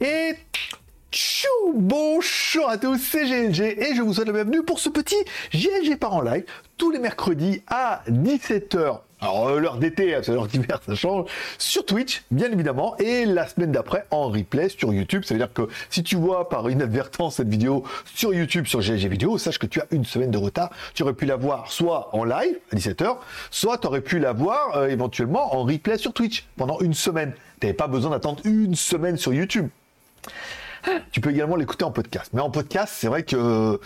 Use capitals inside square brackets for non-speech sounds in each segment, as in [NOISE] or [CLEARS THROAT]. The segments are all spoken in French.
Et tchou Bonjour à tous, c'est GLG et je vous souhaite la bienvenue pour ce petit GLG par en live tous les mercredis à 17h. Alors euh, l'heure d'été, hein, l'heure d'hiver, ça change. Sur Twitch, bien évidemment, et la semaine d'après en replay sur YouTube. Ça veut dire que si tu vois par inadvertance cette vidéo sur YouTube, sur GLG vidéo, sache que tu as une semaine de retard. Tu aurais pu la voir soit en live à 17h, soit tu aurais pu la voir euh, éventuellement en replay sur Twitch pendant une semaine. Tu n'avais pas besoin d'attendre une semaine sur YouTube. Tu peux également l'écouter en podcast. Mais en podcast, c'est vrai que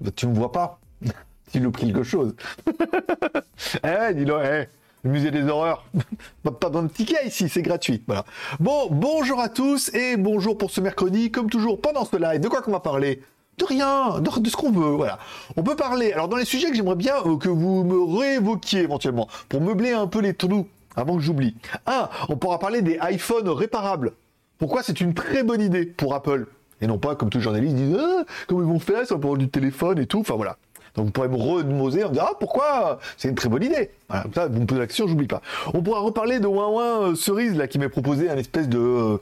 bah, tu me vois pas. [LAUGHS] tu loupe quelque chose. [LAUGHS] eh, dis-le, eh, le musée des horreurs. [LAUGHS] pas besoin de ticket ici, c'est gratuit. Voilà. Bon, bonjour à tous et bonjour pour ce mercredi. Comme toujours, pendant ce live, de quoi qu'on va parler? De rien, de, ce qu'on veut, voilà. On peut parler, alors dans les sujets que j'aimerais bien euh, que vous me réévoquiez éventuellement, pour meubler un peu les trous, avant que j'oublie. Un, on pourra parler des iPhones réparables. Pourquoi c'est une très bonne idée pour Apple Et non pas comme tous les journalistes disent ah, comment ils vont faire, ça va du téléphone et tout. Enfin voilà. Donc vous pourrez me remoser en disant ah pourquoi c'est une très bonne idée. Voilà, ça vous me posez la question, j'oublie pas. On pourra reparler de Ouin euh, Cerise là qui m'a proposé un espèce de euh,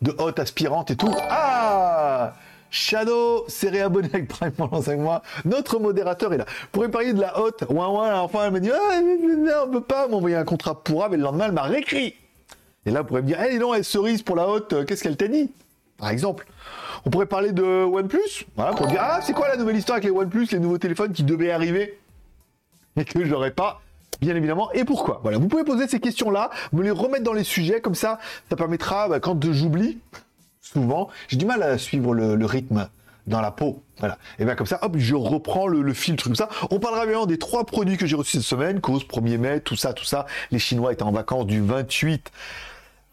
de hotte aspirante et tout. Ah Shadow s'est réabonné avec Prime pendant 5 mois. Notre modérateur est là. Pour parler de la hotte, ouin ouin, enfin elle m'a dit ah, on peut pas m'envoyer un contrat pour mais le lendemain elle m'a réécrit. Et là, on pourrait me dire, hey, non, elle cerise pour la haute, euh, qu'est-ce qu'elle t'a dit? Par exemple. On pourrait parler de OnePlus, voilà, pour dire, ah, c'est quoi la nouvelle histoire avec les OnePlus, les nouveaux téléphones qui devaient arriver? Et que j'aurais pas bien évidemment, et pourquoi? Voilà, vous pouvez poser ces questions-là, me les remettre dans les sujets, comme ça, ça permettra, bah, quand j'oublie, souvent, j'ai du mal à suivre le rythme dans la peau. Voilà. Et bien comme ça, hop, je reprends le, filtre comme ça. On parlera bien des trois produits que j'ai reçus cette semaine, cause 1er mai, tout ça, tout ça. Les Chinois étaient en vacances du 28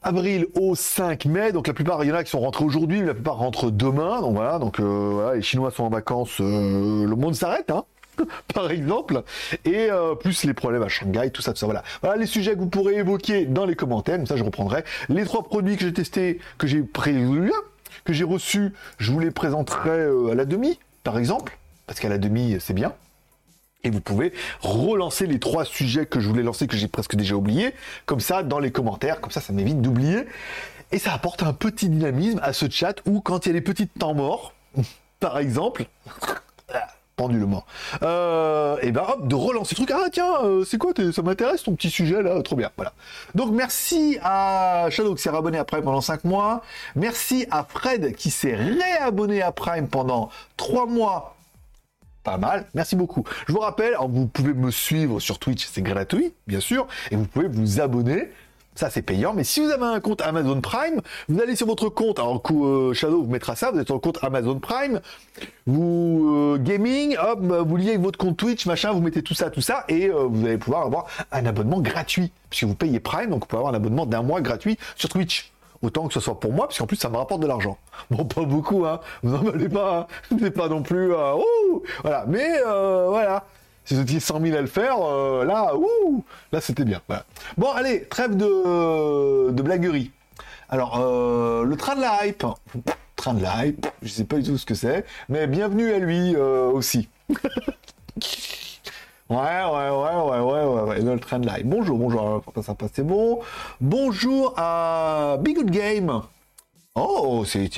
avril au 5 mai. Donc la plupart, il y en a qui sont rentrés aujourd'hui, mais la plupart rentrent demain. Donc voilà, donc euh, les Chinois sont en vacances, euh, le monde s'arrête, hein [LAUGHS] par exemple, et euh, plus les problèmes à Shanghai, tout ça, tout ça. Voilà. voilà les sujets que vous pourrez évoquer dans les commentaires. Comme ça, je reprendrai les trois produits que j'ai testés, que j'ai prévus que j'ai reçu, je vous les présenterai à la demi, par exemple, parce qu'à la demi, c'est bien. Et vous pouvez relancer les trois sujets que je voulais lancer, que j'ai presque déjà oubliés, comme ça, dans les commentaires, comme ça, ça m'évite d'oublier. Et ça apporte un petit dynamisme à ce chat où, quand il y a des petits temps morts, [LAUGHS] par exemple, [LAUGHS] pendulement. Euh, et ben hop, de relancer le truc. Ah tiens, euh, c'est quoi Ça m'intéresse ton petit sujet là, trop bien. Voilà. Donc merci à Shadow qui s'est réabonné à Prime pendant 5 mois. Merci à Fred qui s'est réabonné à Prime pendant 3 mois. Pas mal, merci beaucoup. Je vous rappelle, vous pouvez me suivre sur Twitch, c'est gratuit, bien sûr, et vous pouvez vous abonner ça, c'est payant. Mais si vous avez un compte Amazon Prime, vous allez sur votre compte. Alors, euh, Shadow vous mettra ça. Vous êtes sur le compte Amazon Prime. Vous, euh, gaming, hop, bah, vous liez votre compte Twitch, machin, vous mettez tout ça, tout ça. Et euh, vous allez pouvoir avoir un abonnement gratuit. Puisque vous payez Prime, donc vous pouvez avoir un abonnement d'un mois gratuit sur Twitch. Autant que ce soit pour moi, parce qu'en plus, ça me rapporte de l'argent. [LAUGHS] Bon, pas beaucoup, hein. Vous n'en allez pas, hein. [LAUGHS] Pas non plus, oh voilà. Mais, voilà si vous étiez 100 000 à le faire, euh, là, ouh, là c'était bien. Bon, allez, trêve de, de blaguerie. Alors, euh, le train de la hype. [LAUGHS] Train de la hype, je sais pas du tout ce que c'est, mais bienvenue à lui euh, aussi. Ouais, ouais, ouais, ouais, ouais, ouais, ouais, le train de hype. Bonjour, bonjour, ça passe, c'est bon. Bonjour à Big Good Game. Oh, c'est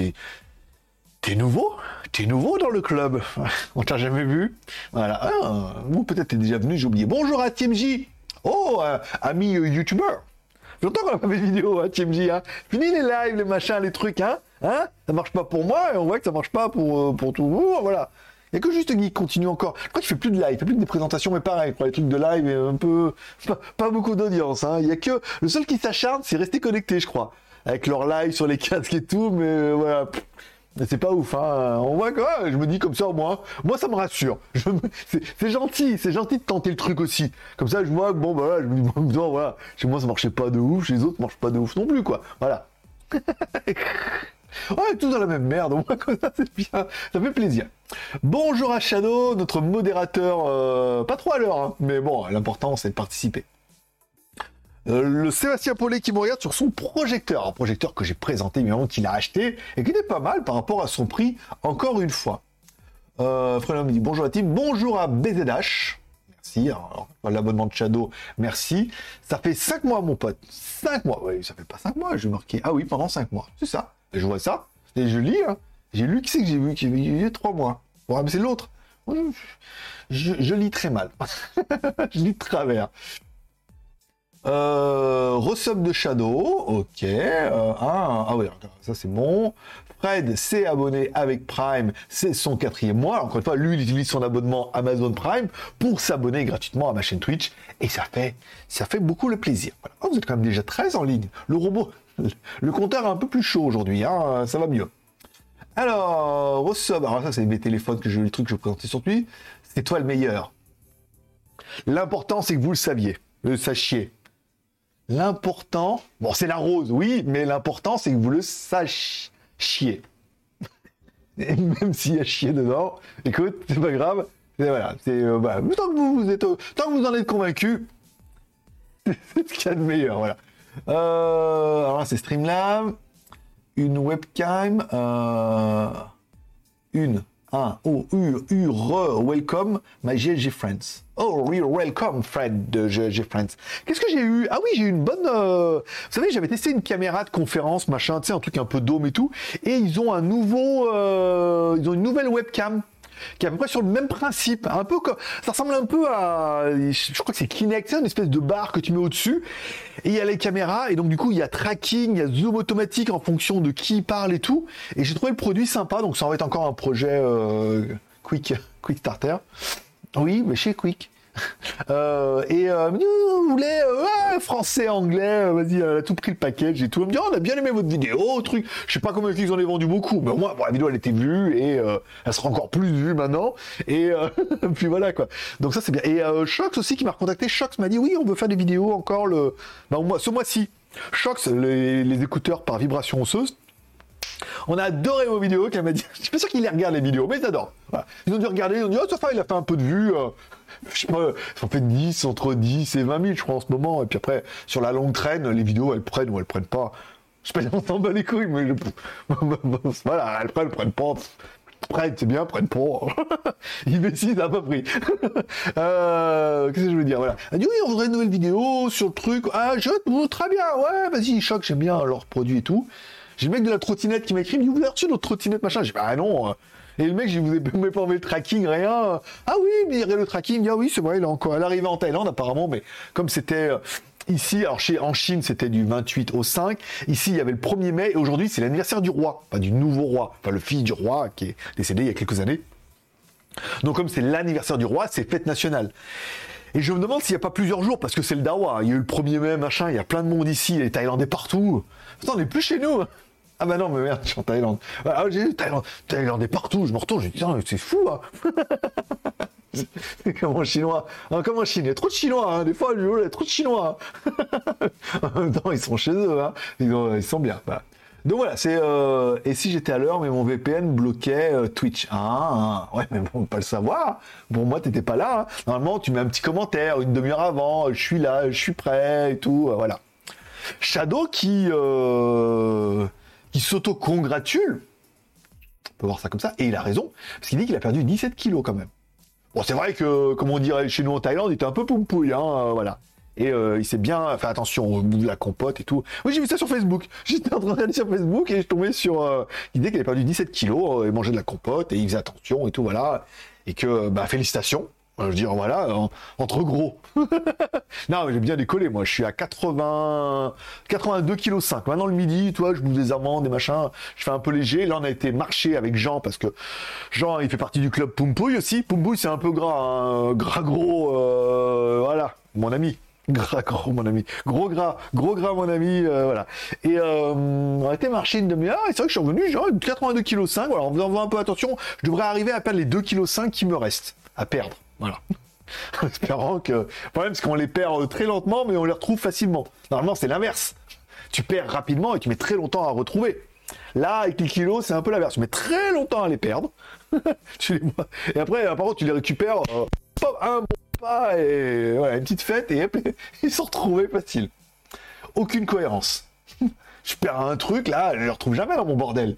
T'es nouveau? T'es nouveau dans le club? [LAUGHS] On t'a jamais vu? Voilà. Ah, ou peut-être t'es déjà venu, j'ai oublié. Bonjour à TMJ Oh, euh, ami euh, youtubeur Longtemps qu'on n'a pas fait de vidéo, hein, TMJ. Hein. Fini les lives, les machins, les trucs, hein Hein? Ça marche pas pour moi, et on voit que ça marche pas pour, euh, pour tout vous, voilà. Il a que juste qui continue encore. Pourquoi tu fais plus de live, tu fais plus des présentations, mais pareil, les trucs de live, un peu, pas, beaucoup d'audience. Hein. Il y a que le seul qui s'acharne, c'est rester connecté, je crois, avec leur live sur les [LAUGHS] casques et tout, mais voilà c'est pas ouf, hein. On voit quoi Je me dis comme ça, moi, moi ça me rassure. [LAUGHS] C'est gentil, c'est gentil de tenter le truc aussi. Comme ça, je vois que bon, bah je me dis, [LAUGHS] bon, voilà, chez moi ça marchait pas de ouf, chez les autres ça marche pas de ouf non plus, quoi. Voilà. On est tous dans la même merde, au moins comme ça c'est bien, ça fait plaisir. Bonjour à Shadow, notre modérateur, euh, pas trop à l'heure, hein, mais bon, l'important c'est de participer. Euh, le Sébastien Paulet qui me regarde sur son projecteur, un projecteur que j'ai présenté, mais qu'il a acheté et qui était pas mal par rapport à son prix, encore une fois. Euh, dit bonjour à team, bonjour à BZH. L'abonnement de Shadow, merci. Ça fait 5 mois, mon pote. 5 mois, oui, ça fait pas 5 mois, je marquer. Ah oui, pendant 5 mois, c'est ça. je vois ça, et je lis, hein. j'ai lu qui c'est que j'ai vu, qui il y a trois mois. Bon, mais c'est l'autre. Je, lis très mal. [LAUGHS] je lis de travers. Euh, de Shadow, ok. Euh, ah, oui, ça c'est bon. Fred s'est abonné avec Prime, c'est son quatrième mois. Encore une fois, lui, il utilise son abonnement Amazon Prime pour s'abonner gratuitement à ma chaîne Twitch. Et ça fait, beaucoup le plaisir. Oh, vous êtes quand même déjà 13 en ligne. Le robot, [LAUGHS] le compteur est un peu plus chaud aujourd'hui, hein, ça va mieux. Alors, resub, alors ça c'est mes téléphones que je les trucs que je présentais sur lui. C'est toi le meilleur. L'important c'est que vous le saviez, le sachiez. L'important, bon c'est la rose, oui, mais l'important c'est que vous le sachiez. [LAUGHS] Et même s'il y a chier dedans, écoute, c'est pas grave. voilà, c'est euh, bah, tant que vous, êtes, tant que vous en êtes convaincu, [LAUGHS] c'est ce qu'il y a de meilleur, voilà. Euh, alors c'est Streamlab, une webcam, euh, une, un, oh, u, u, re, welcome, my GLG friends. Oh, real welcome, Fred de GLG friends. Qu'est-ce que j'ai eu? Ah oui, j'ai eu une bonne. Euh, vous savez, j'avais testé une caméra de conférence, machin, tu sais, un truc un peu dôme et tout, et ils ont un nouveau, euh, ils ont une nouvelle webcam qui est à peu près sur le même principe, un peu comme, ça ressemble un peu à, je crois que c'est Kinect, c'est une espèce de barre que tu mets au-dessus, et il y a les caméras, et donc du coup il y a tracking, il y a zoom automatique en fonction de qui parle et tout, et j'ai trouvé le produit sympa, donc ça va être encore un projet euh, quick, quick starter. Oui, mais chez Quick. [LAUGHS] Euh, et euh, voulez euh, français, anglais, vas-y, elle a tout pris le package et tout. Elle me dit, oh, on a bien aimé votre vidéo, truc. Je sais pas combien ils en ont vendu beaucoup, mais au moins, la vidéo elle était vue et elle sera encore plus vue maintenant. Et [LAUGHS] puis voilà quoi. Donc ça c'est bien. Et Shox aussi qui m'a recontacté. Shox m'a dit, oui, on veut faire des vidéos encore le, bah, ce mois-ci. Shox, les, les écouteurs par vibration osseuse. On a adoré vos vidéos, qu'elle m'a dit. [LAUGHS] Je suis pas sûr qu'ils les regardent les vidéos, mais ils adorent. Ils ont dû regarder, ils ont dit, oh, ça il a fait un peu de vues je sais pas, ça fait 10, entre 10 et 20 000, je crois, en ce moment. Et puis après, sur la longue traîne, les vidéos, elles prennent ou elles prennent pas. Je sais pas, [LAUGHS] on s'en bat les couilles, mais [LAUGHS] voilà, elles prennent, prennent pas. Prennent, c'est bien, prennent pas. Il ça n'a pas pris. euh, Qu'est-ce que je veux dire Voilà. Elle dit oui, on voudrait une nouvelle vidéo sur le truc. Ah, je très bien, ouais, vas-y, choc, j'aime bien leurs produits et tout. J'ai le mec de la trottinette qui m'écrit, vous avez reçu notre trottinette, machin. J'ai dit, bah non, et le mec, je vous ai pas enlevé le tracking, rien. Ah oui, il y a le tracking. Ah oui, c'est vrai, il est encore. Elle arrivait en Thaïlande apparemment, mais comme c'était euh, Ici, alors chez, en Chine, c'était du 28 au 5. Ici, il y avait le 1er mai. Et aujourd'hui, c'est l'anniversaire du roi. Pas du nouveau roi. Enfin, le fils du roi qui est décédé il y a quelques années. Donc, comme c'est l'anniversaire du roi, c'est fête nationale. Et je me demande s'il n'y a pas plusieurs jours, parce que c'est le Dawa. Il y a eu le 1er mai, machin. Il y a plein de monde ici. Les Thaïlandais partout. On n'est plus chez nous. Hein. Ah bah non, mais merde, je suis en Thaïlande. Ah, j'ai vu Thaïlande, Thaïlande est partout, je me retourne, je dis, c'est fou, hein. comme en chinois. Hein, comme en Chine, il y a trop de chinois, hein. des fois, il y a trop de chinois. [LAUGHS] en même temps, ils sont chez eux, hein. ils, sont bien. Donc voilà, c'est euh... et si j'étais à l'heure, mais mon VPN bloquait euh, Twitch. Ah, ouais, mais bon, pas le savoir. Pour moi, t'étais pas là. Hein. Normalement, tu mets un petit commentaire une demi-heure avant. Je suis là, je suis prêt et tout. Euh, voilà. Shadow qui euh, qui s'auto-congratule. On peut voir ça comme ça. Et il a raison, parce qu'il dit qu'il a perdu 17 kilos quand même. Bon, c'est vrai que, comme on dirait chez nous en Thaïlande, il était un peu pompouille, hein, euh, voilà. Et euh, il s'est bien fait attention, on remove la compote et tout. Oui, j'ai vu ça sur Facebook. [LAUGHS] J'étais en train de regarder sur Facebook et je tombais sur euh, l'idée qu'il avait perdu 17 kilos et mangeait de la compote et il faisait attention et tout, voilà. Et que, bah, félicitations. Je veux dire, voilà, entre gros. [LAUGHS] non, j'ai bien décollé, moi. Je suis à 80, 82 kg 5. Maintenant, le midi, toi, je bouffe des amandes, des machins. Je fais un peu léger. Là, on a été marcher avec Jean parce que Jean, il fait partie du club Pumpouille aussi. Pumpouille, c'est un peu gras, hein. gras gros, euh, voilà, mon ami. Gras gros, mon ami. Gros gras, gros gras, mon ami, euh, voilà. Et euh, on a été marcher une demi-heure. Et c'est vrai que je suis revenu, genre 82 kg 5. Voilà, en faisant un peu attention, je devrais arriver à perdre les 2 kg 5 qui me restent à perdre. Voilà. [LAUGHS] espérant que. Le problème, c'est qu'on les perd euh, très lentement, mais on les retrouve facilement. Normalement, c'est l'inverse. Tu perds rapidement et tu mets très longtemps à retrouver. Là, avec les kilos, c'est un peu l'inverse. Tu mets très longtemps à les perdre. [LAUGHS] tu les. Et après, par tu les récupères. Euh, un bon pas et voilà, une petite fête et [LAUGHS] ils sont retrouvés facile. Aucune cohérence. je perds un truc, là, je ne le retrouve jamais dans mon bordel.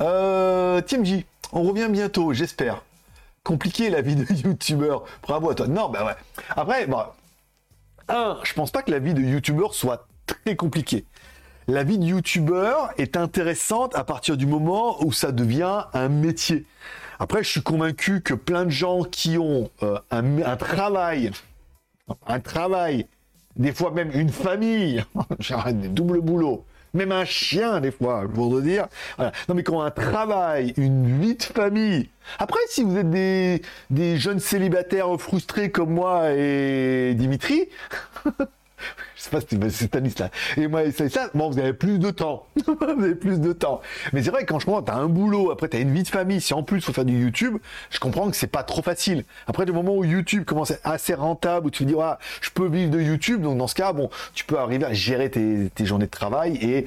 euh, on revient bientôt, j'espère compliqué la vie de [LAUGHS] youtubeur. Bravo à toi. Non, bah ouais. Après, bah, un, je pense pas que la vie de youtubeur soit très compliquée. la vie de youtubeur est intéressante à partir du moment où ça devient un métier. Après, je suis convaincu que plein de gens qui ont euh, un, un travail, un travail, des fois même une famille, [LAUGHS] des doubles boulots, même un chien des fois, pour te dire. Non mais quand un travail, une vie de famille. Après, si vous êtes des jeunes célibataires frustrés comme moi et Dimitri, [LAUGHS] je sais pas si c'est Stanislas. Et moi, c'est ça. Bon, vous avez plus de temps. [LAUGHS] vous avez plus de temps. Mais c'est vrai que quand je comprends, t'as un boulot, après t'as une vie de famille. Si en plus faut faire du YouTube, je comprends que c'est pas trop facile. Après, le moment où YouTube commence à être assez rentable, où tu te dis, ah, je peux vivre de YouTube. Donc dans ce cas, bon, tu peux arriver à gérer tes, tes journées de travail et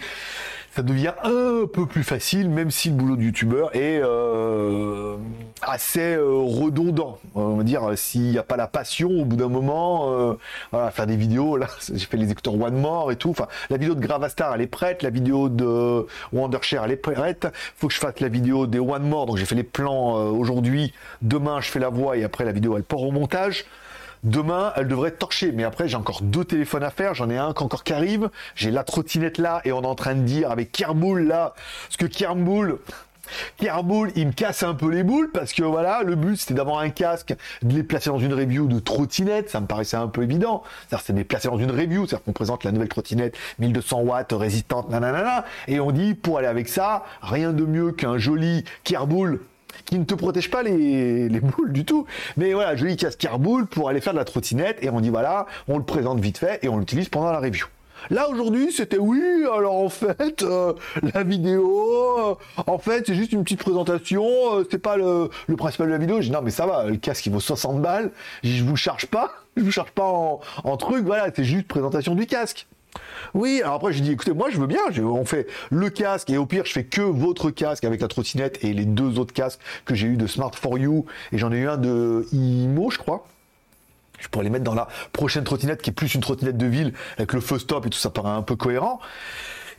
ça devient un peu plus facile, même si le boulot de youtubeur est euh, assez euh, redondant. On va dire, s'il n'y a pas la passion, au bout d'un moment, euh, voilà, faire des vidéos, là, [LAUGHS] j'ai fait les écouteurs One More et tout. Enfin, la vidéo de Gravastar, elle est prête, la vidéo de Wondershare, elle est prête. Faut que je fasse la vidéo des One More, donc j'ai fait les plans aujourd'hui. Demain, je fais la voix et après la vidéo, elle part au montage. Demain, elle devrait torcher. Mais après, j'ai encore deux téléphones à faire. J'en ai un qui encore qui arrive. J'ai la trottinette là et on est en train de dire avec Kermoul là, parce que Kermoul, Kermoul, il me casse un peu les boules parce que voilà, le but c'était d'avoir un casque, de les placer dans une review de trottinette, ça me paraissait un peu évident. C'est-à-dire c'est de les placer dans une review, c'est-à-dire qu'on présente la nouvelle trottinette 1200 watts résistante, nanana, et on dit pour aller avec ça, rien de mieux qu'un joli Kermoul qui ne te protège pas les, les boules du tout. Mais voilà, joli casque boule pour aller faire de la trottinette et on dit voilà, on le présente vite fait et on l'utilise pendant la review. Là aujourd'hui, c'était oui, alors en fait, euh, la vidéo, euh, en fait, c'est juste une petite présentation, euh, c'est pas le, le, principal de la vidéo. J'ai dit non, mais ça va, le casque il vaut 60 balles, je vous charge pas, [LAUGHS] je vous charge pas en, en truc, voilà, c'est juste présentation du casque. Oui, alors après j'ai dit écoutez, moi je veux bien, on fait le casque et au pire je fais que votre casque avec la trottinette et les deux autres casques que j'ai eu de Smart for You et j'en ai eu un de IMO je crois. Je pourrais les mettre dans la prochaine trottinette qui est plus une trottinette de ville avec le feu stop et tout ça paraît un peu cohérent.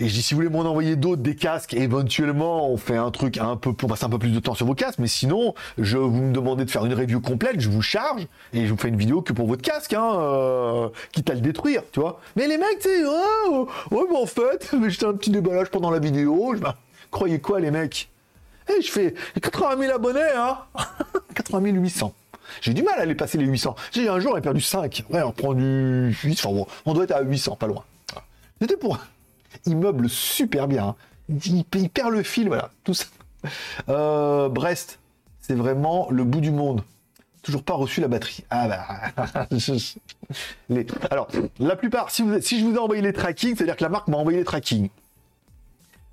Et je dis, si vous voulez m'en envoyer d'autres, des casques, éventuellement, on fait un truc un peu, on passe un peu plus de temps sur vos casques, mais sinon, je vous me demandez de faire une review complète, je vous charge, et je vous fais une vidéo que pour votre casque, hein, euh, quitte à le détruire, tu vois. Mais les mecs, tu sais, oh, ouais, mais en fait, [LAUGHS] j'étais un petit déballage pendant la vidéo, je, bah, croyez quoi, les mecs? Eh, je fais 80 000 abonnés, hein [LAUGHS] 80 800. J'ai du mal à aller passer les 800. J'ai un jour, j'ai perdu 5. Ouais, on prend du 8. Enfin bon, on doit être à 800, pas loin. C'était pour il meuble super bien. Hein. Il, perd le fil, voilà, tout ça. Euh, Brest, c'est vraiment le bout du monde. Toujours pas reçu la batterie. Ah bah. [LAUGHS] Alors, la plupart, si, je vous ai envoyé les tracking, c'est-à-dire que la marque m'a envoyé les tracking.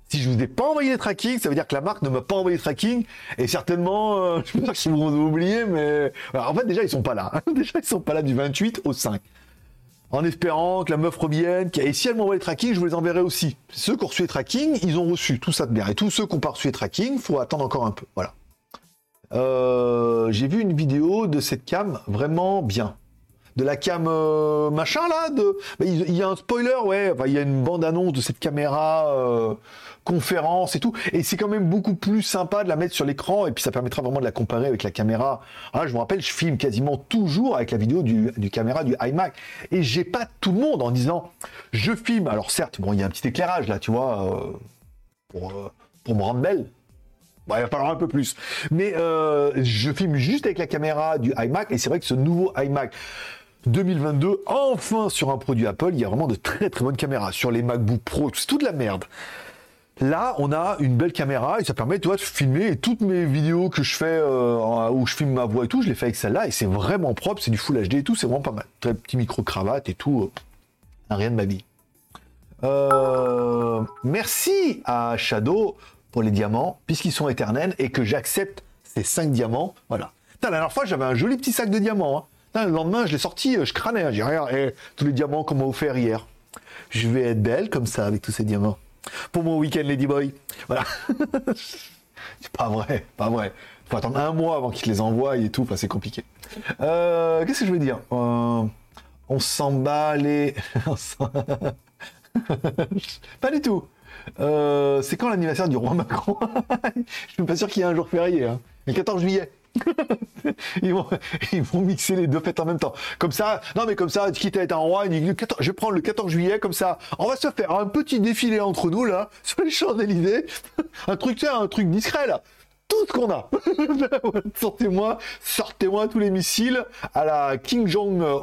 Si je vous ai pas envoyé les tracking, ça veut dire que la marque ne m'a pas envoyé les tracking. Et certainement, euh, je pas qu'ils vont oublier, mais. en fait, déjà, ils sont pas là. [LAUGHS] déjà, ils sont pas là du 28 au 5 en espérant que la meuf revienne. Et si elle m'envoie les tracking, je vous les enverrai aussi. Ceux qui ont reçu les tracking, ils ont reçu tout ça de bien. Et tous ceux qui n'ont pas reçu les tracking, faut attendre encore un peu. Voilà. Euh, j'ai vu une vidéo de cette cam vraiment bien. De la cam euh, machin là, de... Bah, il y a un spoiler, ouais. il y a une bande annonce de cette caméra. Euh, conférence et tout. Et c'est quand même beaucoup plus sympa de la mettre sur l'écran et puis ça permettra vraiment de la comparer avec la caméra. Ah, je me rappelle, je filme quasiment toujours avec la vidéo du, caméra du iMac et j'ai pas tout le monde en disant je filme. Alors certes, bon, il y a un petit éclairage là, tu vois, euh, pour, pour me rendre belle. Bon, il va falloir un peu plus. Mais je filme juste avec la caméra du iMac et c'est vrai que ce nouveau iMac 2022, enfin sur un produit Apple, il y a vraiment de très très bonnes caméras. Sur les MacBook Pro, c'est toute la merde. Là, on a une belle caméra et ça permet, tu vois, de filmer et toutes mes vidéos que je fais euh, où je filme ma voix et tout, je les fais avec celle-là et c'est vraiment propre, c'est du Full HD et tout, c'est vraiment pas mal. Très petit micro cravate et tout, euh, rien de ma vie. Euh, merci à Shadow pour les diamants, puisqu'ils sont éternels et que j'accepte ces 5 diamants. Voilà. la dernière fois, j'avais un joli petit sac de diamants. Hein. Le lendemain, je l'ai sorti, je crânais. Hein. J'ai rien, eh, tous les diamants qu'on m'a offert hier. Je vais être belle comme ça avec tous ces diamants pour mon week-end Ladyboy. Voilà. [LAUGHS] c'est pas vrai, pas vrai. Faut attendre un mois avant qu'ils les envoient et tout, c'est compliqué. Euh, qu'est-ce que je veux dire? Euh, On s'en bat les... [LAUGHS] [LAUGHS] pas du tout. Euh, c'est quand l'anniversaire du roi Macron? Je suis pas sûr qu'il y ait un jour férié. Hein. Le 14 juillet. [LAUGHS] ils, vont, mixer les deux fêtes en même temps. Comme ça, non mais comme ça, quitte à être en roi, je prendre le 14 juillet, comme ça, on va se faire un petit défilé entre nous, là, [LAUGHS] sur les Champs-Élysées. un truc, un truc discret, là tout ce qu'on a. [LAUGHS] sortez-moi, sortez-moi tous les missiles à la King Jong-un.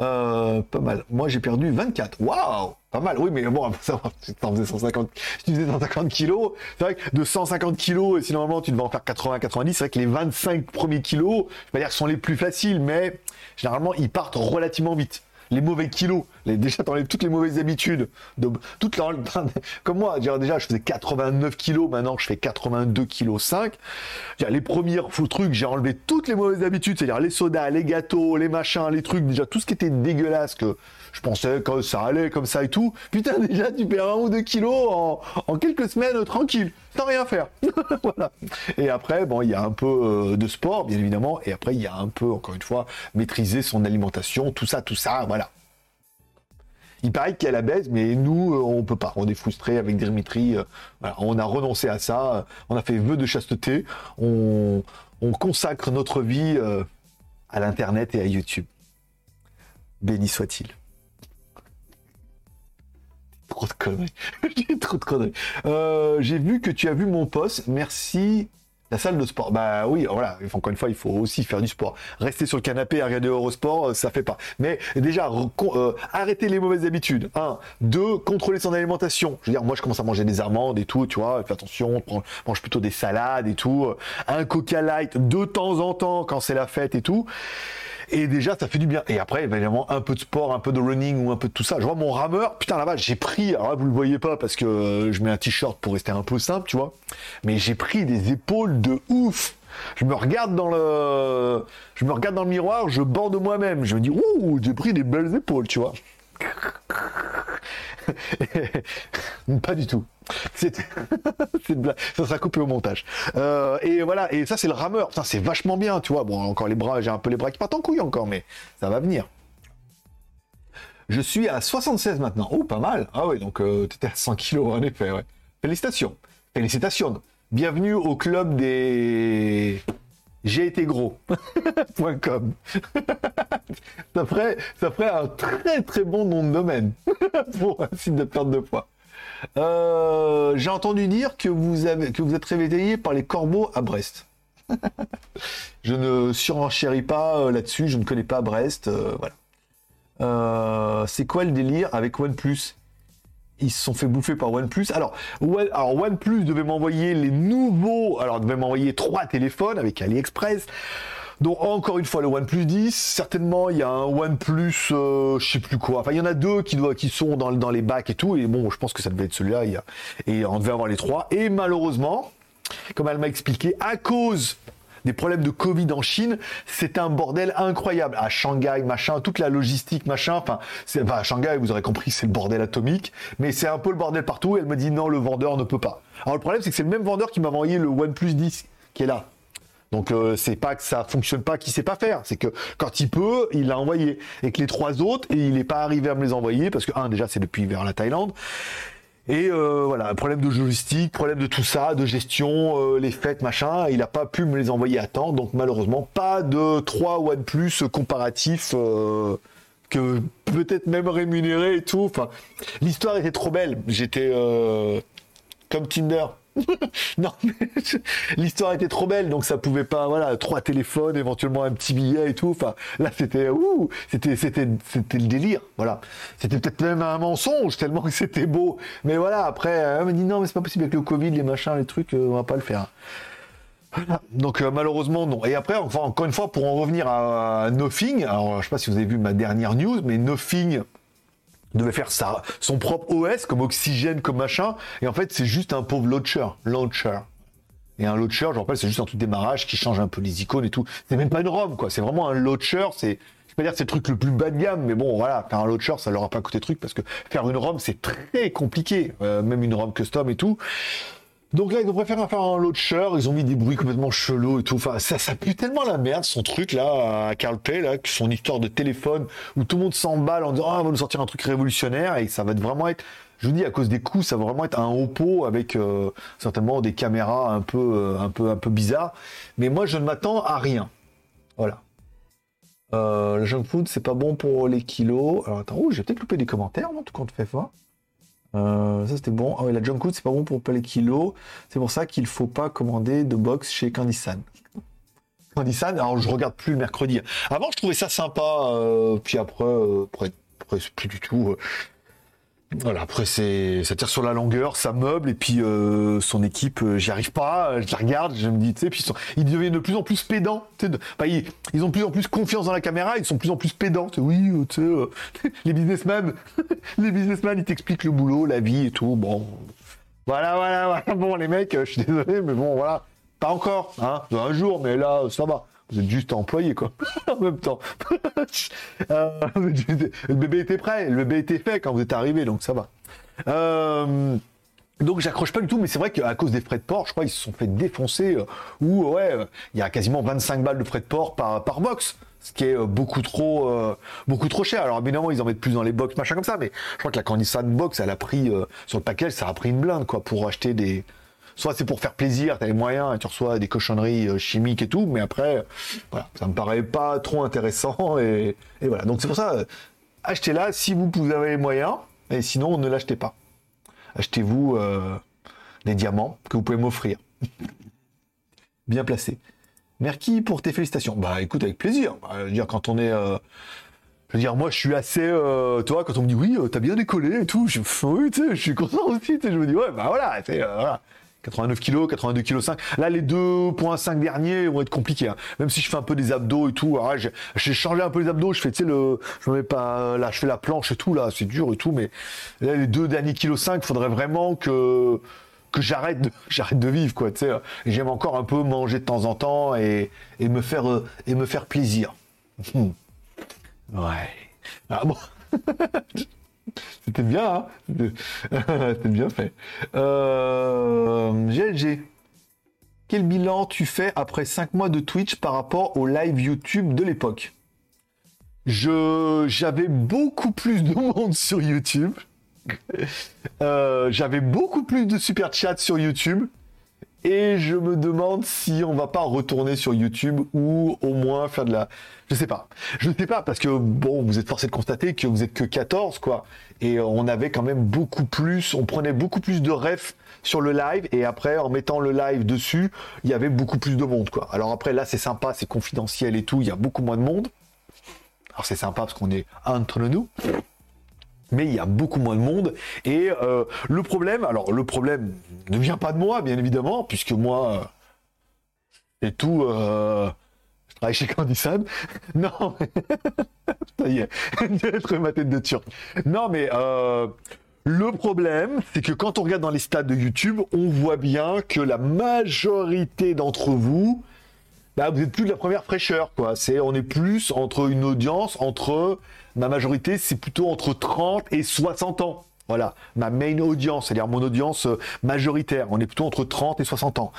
Euh, pas mal. Moi, j'ai perdu 24. Waouh Pas mal. Oui, mais bon, ça [LAUGHS] si tu faisais 150, si tu faisais 150 kilos, c'est vrai que de 150 kilos, et si normalement tu devais en faire 80, 90, c'est vrai que les 25 premiers kilos, je vais pas dire sont les plus faciles, mais généralement, ils partent relativement vite les mauvais kilos. Les, [LAUGHS] déjà, t'enlèves toutes les mauvaises habitudes. De, toutes [LAUGHS] comme moi, déjà, je faisais 89 kilos, maintenant je fais 82 kilos 5. Les premiers trucs, j'ai enlevé toutes les mauvaises habitudes, c'est-à-dire les sodas, les gâteaux, les machins, les trucs, déjà tout ce qui était dégueulasse que je pensais que ça allait comme ça et tout. Putain, [LAUGHS] déjà, tu perds un ou deux kilos en, quelques semaines tranquille, sans rien faire. [LAUGHS] voilà. Et après, bon, il y a un peu euh, de sport, bien évidemment, et après, il y a un peu, encore une fois, maîtriser son alimentation, tout ça, tout ça, voilà. Il paraît qu'il y a la baisse, mais nous, euh, on peut pas. On est frustrés avec Dimitri. Euh, on a renoncé à ça. On a fait vœu de chasteté. On, consacre notre vie à l'Internet et à YouTube. Béni soit-il. Trop de conneries. [LAUGHS] J'ai trop de conneries. Euh, j'ai vu que tu as vu mon poste. Merci. La salle de sport. Bah oui, voilà. Encore une fois, il faut aussi faire du sport. Rester sur le canapé et regarder Eurosport, euh, ça fait pas. Mais déjà, euh, arrêter les mauvaises habitudes. Un. Deux, contrôler son alimentation. Je veux dire, moi, je commence à manger des amandes et tout, tu vois. Fais attention, mange plutôt des salades et tout. Un Coca Light de temps en temps quand c'est la fête et tout. Et déjà, ça fait du bien. Et après, évidemment, un peu de sport, un peu de running ou un peu de tout ça. Je vois mon rameur, putain là-bas, j'ai pris, alors là, vous le voyez pas parce que euh, je mets un t-shirt pour rester un peu simple, tu vois. Mais j'ai pris des épaules de ouf. Je me regarde dans le, je me regarde dans le miroir, je borde moi-même. Je me dis, ouh, j'ai pris des belles épaules, tu vois. [LAUGHS] pas du tout. C'est [LAUGHS] ça sera coupé au montage. Euh, et voilà, et ça c'est le rameur. Ça c'est vachement bien, tu vois. Bon, encore les bras, j'ai un peu les bras qui partent en couille encore, mais ça va venir. Je suis à 76 maintenant. Oh, pas mal. Ah oui, donc euh, tu étais à 100 kilos en effet. Félicitations. Félicitations. Bienvenue au club des j'ai été gros.com. [LAUGHS] [LAUGHS] ça, ferait, ça ferait un très très bon nom de domaine [LAUGHS] pour un site de perte de poids. Euh, j'ai entendu dire que vous, êtes réveillé par les corbeaux à Brest. je ne surenchéris pas euh, là-dessus, je ne connais pas Brest. Euh, voilà. c'est quoi le délire avec OnePlus? Ils se sont fait bouffer par OnePlus. Alors, OnePlus devait m'envoyer les nouveaux. Alors, devait m'envoyer trois téléphones avec AliExpress. Donc encore une fois le OnePlus 10, certainement il y a un OnePlus, euh, je sais plus quoi. Enfin il y en a deux qui sont dans, dans les bacs et tout. Et bon, je pense que ça devait être celui-là. Et on devait avoir les trois. Et malheureusement, comme elle m'a expliqué, à cause des problèmes de Covid en Chine, c'est un bordel incroyable. À Shanghai, machin, toute la logistique, machin. Enfin, c'est, à Shanghai, vous aurez compris, c'est le bordel atomique. Mais c'est un peu le bordel partout. Et elle me dit non, le vendeur ne peut pas. Alors le problème, c'est que c'est le même vendeur qui m'a envoyé le OnePlus 10 qui est là. Donc euh, c'est pas que ça fonctionne pas qu'il sait pas faire, c'est que quand il peut, il l'a envoyé. Et que les trois autres, il n'est pas arrivé à me les envoyer parce que un déjà c'est depuis vers la Thaïlande. Et euh, voilà, problème de logistique, problème de tout ça, de gestion, euh, les fêtes, machin, il n'a pas pu me les envoyer à temps, donc malheureusement pas de 3 OnePlus comparatifs que peut-être même rémunéré et tout. Enfin, l'histoire était trop belle. J'étais comme Tinder. [LAUGHS] non, [LAUGHS] l'histoire était trop belle, donc ça pouvait pas, voilà, trois téléphones, éventuellement un petit billet et tout. Enfin, là, c'était, ouh, c'était, c'était, c'était le délire, voilà. C'était peut-être même un mensonge tellement que c'était beau. Mais voilà, après, elle me dit non, mais c'est pas possible avec le Covid, les machins, les trucs, euh, on va pas le faire. Donc euh, malheureusement non. Et après, encore une fois, pour en revenir à, Nothing, alors je sais pas si vous avez vu ma dernière news, mais Nothing devait faire ça, son propre OS comme oxygène, comme machin. Et en fait, c'est juste un pauvre launcher. Launcher. Et un launcher, je rappelle, c'est juste un truc démarrage qui change un peu les icônes et tout. C'est même pas une ROM, quoi. C'est vraiment un launcher. C'est, je peux pas dire que c'est le truc le plus bas de gamme, mais bon, voilà, faire un launcher, ça leur a pas coûté truc parce que faire une ROM, c'est très compliqué. Euh, même une ROM custom et tout. Donc là, ils ont préféré faire un launcher, ils ont mis des bruits complètement chelous et tout. Enfin, ça, pue tellement la merde, son truc là, à Carl Pay, son histoire de téléphone, où tout le monde s'emballe en disant, ah, on va nous sortir un truc révolutionnaire, et ça va vraiment être Je vous dis, à cause des coûts, ça va vraiment être un pot avec euh, certainement des caméras un peu, euh, un, peu, un peu bizarres. Mais moi, je ne m'attends à rien. Voilà. le junk food, c'est pas bon pour les kilos. Alors attends, oh, j'ai peut-être loupé des commentaires, en tout cas, fait fort. Ça c'était bon. Ah oui, la junk food, c'est pas bon pour les kilos. C'est pour ça qu'il faut pas commander de box chez Candysan. Candysan, alors je regarde plus le mercredi. Avant, je trouvais ça sympa. puis après, après, après c'est plus du tout. Voilà, après c'est ça tire sur la longueur, ça meuble et puis euh, son équipe, euh, j'y arrive pas, je la regarde, je me dis, tu sais, puis ils, deviennent de plus en plus pédants. Bah, ils, ont de plus en plus confiance dans la caméra, ils sont de plus en plus pédants. Oui, euh, tu sais, [LAUGHS] les businessmen, [LAUGHS] les businessmen, ils t'expliquent le boulot, la vie et tout. Bon, voilà, voilà, [LAUGHS] voilà. Bon, les mecs, je suis désolé, mais bon, voilà, pas encore, hein, un jour, mais là, ça va. Vous êtes juste employé, quoi. [LAUGHS] en même temps. [LAUGHS] Euh, le bébé était prêt, le bébé était fait quand vous êtes arrivé, donc ça va. Euh, donc j'accroche pas du tout, mais c'est vrai qu'à cause des frais de port, je crois qu'ils se sont fait défoncer. Euh, ou ouais, il y a quasiment 25 balles de frais de port par, par box ce qui est beaucoup trop beaucoup trop cher. Alors évidemment ils en mettent plus dans les box machin comme ça, mais je crois que la Candisan box elle a pris sur le package ça a pris une blinde quoi pour acheter des soit c'est pour faire plaisir, t'as les moyens et tu reçois des cochonneries euh, chimiques et tout, mais après, voilà, ça me paraît pas trop intéressant [LAUGHS] et, voilà. Donc c'est pour ça, euh, achetez-la si vous, avez les moyens, et sinon ne l'achetez pas. Achetez-vous euh, des diamants que vous pouvez m'offrir. [LAUGHS] Bien placé. Merci pour tes félicitations. Bah écoute, avec plaisir. Bah, je veux dire, quand on est. je veux dire, moi je suis assez. toi, quand on me dit oui, t'as bien décollé et tout, je, oui, je suis content aussi. je me dis, ouais, bah voilà, voilà. 89 kg, 82 kg 5. Là, les 2.5 derniers vont être compliqués. Hein. Même si je fais un peu des abdos et tout. j'ai changé un peu les abdos. Je fais, tu sais, le, je mets pas, là, je fais la planche et tout, là, c'est dur et tout. Mais là, les deux derniers kg 5, faudrait vraiment que, que j'arrête de, [LAUGHS] j'arrête de vivre, quoi, tu sais. J'aime encore un peu manger de temps en temps et, et me faire, euh, et me faire plaisir. [LAUGHS] ouais. Ah bon? [LAUGHS] C'était bien, hein [LAUGHS] C'était bien fait. Euh, GLG. Quel bilan tu fais après 5 mois de Twitch par rapport au live YouTube de l'époque? Je j'avais beaucoup plus de monde [LAUGHS] sur YouTube. Euh, j'avais beaucoup plus de super chat sur YouTube. Et je me demande si on va pas retourner sur YouTube ou au moins faire de la. Je sais pas. Je sais pas parce que bon, vous êtes forcé de constater que vous êtes que 14 quoi. Et on avait quand même beaucoup plus, on prenait beaucoup plus de refs sur le live et après en mettant le live dessus, il y avait beaucoup plus de monde quoi. Alors après là c'est sympa, c'est confidentiel et tout, il y a beaucoup moins de monde. Alors c'est sympa parce qu'on est entre nous mais il y a beaucoup moins de monde. Et euh, le problème, alors le problème ne vient pas de moi, bien évidemment, puisque moi, c'est tout. Euh, je travaille chez Candysan. [LAUGHS] Non, [LAUGHS] ça y est, [LAUGHS] ma tête de turc. Non, mais euh, le problème, c'est que quand on regarde dans les stats de YouTube, on voit bien que la majorité d'entre vous, bah, vous êtes plus de la première fraîcheur, quoi. C'est, on est plus entre une audience entre ma majorité, c'est plutôt entre 30 et 60 ans. Voilà, ma main audience, c'est-à-dire mon audience euh, majoritaire. On est plutôt entre 30 et 60 ans.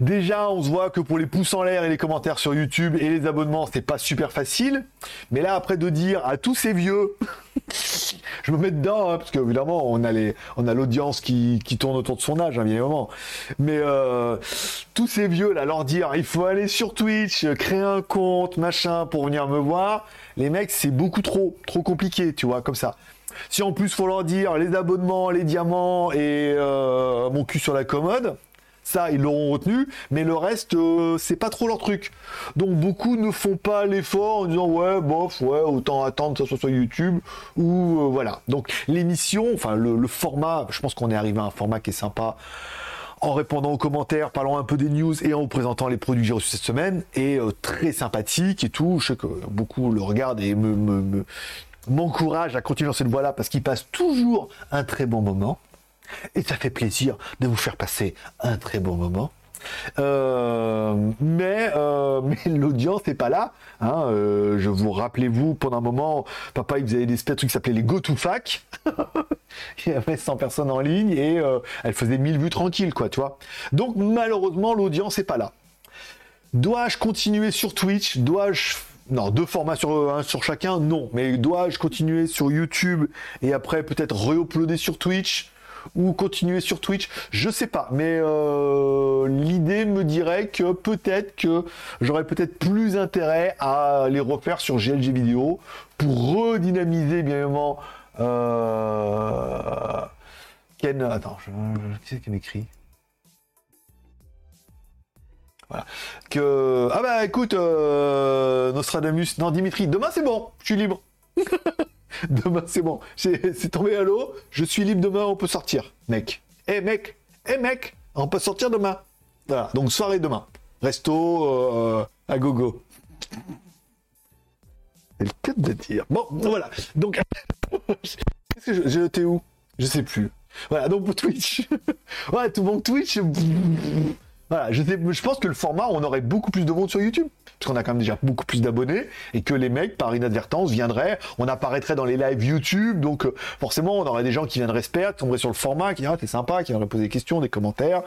Déjà, on se voit que pour les pouces en l'air et les commentaires sur YouTube et les abonnements, c'est pas super facile. Mais là, après de dire à tous ces vieux, [LAUGHS] je me mets dedans, hein, parce qu'évidemment, on a on a l'audience qui, tourne autour de son âge, hein, bien évidemment. Mais euh, tous ces vieux là, leur dire, il faut aller sur Twitch, créer un compte, machin, pour venir me voir. Les mecs, c'est beaucoup trop, trop compliqué, tu vois, comme ça. Si en plus faut leur dire les abonnements, les diamants et euh, mon cul sur la commode, ça ils l'auront retenu, mais le reste euh, c'est pas trop leur truc. Donc beaucoup ne font pas l'effort en disant ouais bof ouais autant attendre que ça soit sur YouTube ou euh, voilà. Donc l'émission, enfin le, format, je pense qu'on est arrivé à un format qui est sympa en répondant aux commentaires, parlant un peu des news et en vous présentant les produits que j'ai reçus cette semaine, et très sympathique et tout. Je sais que beaucoup le regardent et me, me, m'encourage à continuer dans cette voie-là parce qu'il passe toujours un très bon moment. Et ça fait plaisir de vous faire passer un très bon moment. Euh, mais euh, [LAUGHS] mais l'audience n'est pas là. Hein, euh, je vous rappelez-vous, pendant un moment, papa il faisait des trucs qui s'appelaient les Go to Fac. [LAUGHS] il y avait 100 personnes en ligne et elle faisait 1000 vues tranquilles, quoi, tu. Donc malheureusement, l'audience n'est pas là. Dois-je continuer sur Twitch? Dois-je Non, deux formats sur, sur chacun, non. Mais dois-je continuer sur YouTube et après peut-être re-uploader sur Twitch ou continuer sur Twitch, je sais pas, mais euh, l'idée me dirait que peut-être que j'aurais peut-être plus intérêt à les refaire sur GLG vidéo pour redynamiser bien évidemment. Euh, Ken, attends, qui m'écrit? Voilà. Que ah bah écoute, euh, Nostradamus, non Dimitri, demain c'est bon, je suis libre. [LAUGHS] demain, c'est bon. C'est tombé à l'eau. Je suis libre demain, on peut sortir, mec. Eh mec, eh mec, on peut sortir demain. Voilà, donc soirée demain. Resto euh, à gogo. C'est le cas de dire. Bon, voilà. Donc, qu'est-ce que j'ai noté où? Je sais plus. Voilà, donc pour Twitch. [LAUGHS] ouais, tout bon Twitch. Voilà, je, pense que le format, on aurait beaucoup plus de monde sur YouTube. Parce qu'on a quand même déjà beaucoup plus d'abonnés. Et que les mecs, par inadvertance, viendraient. On apparaîtrait dans les lives YouTube. Donc, euh, forcément, on aurait des gens qui viendraient se perdre, tomberaient sur le format, qui diraient, ah, c'est sympa, qui viendraient poser des questions, des commentaires.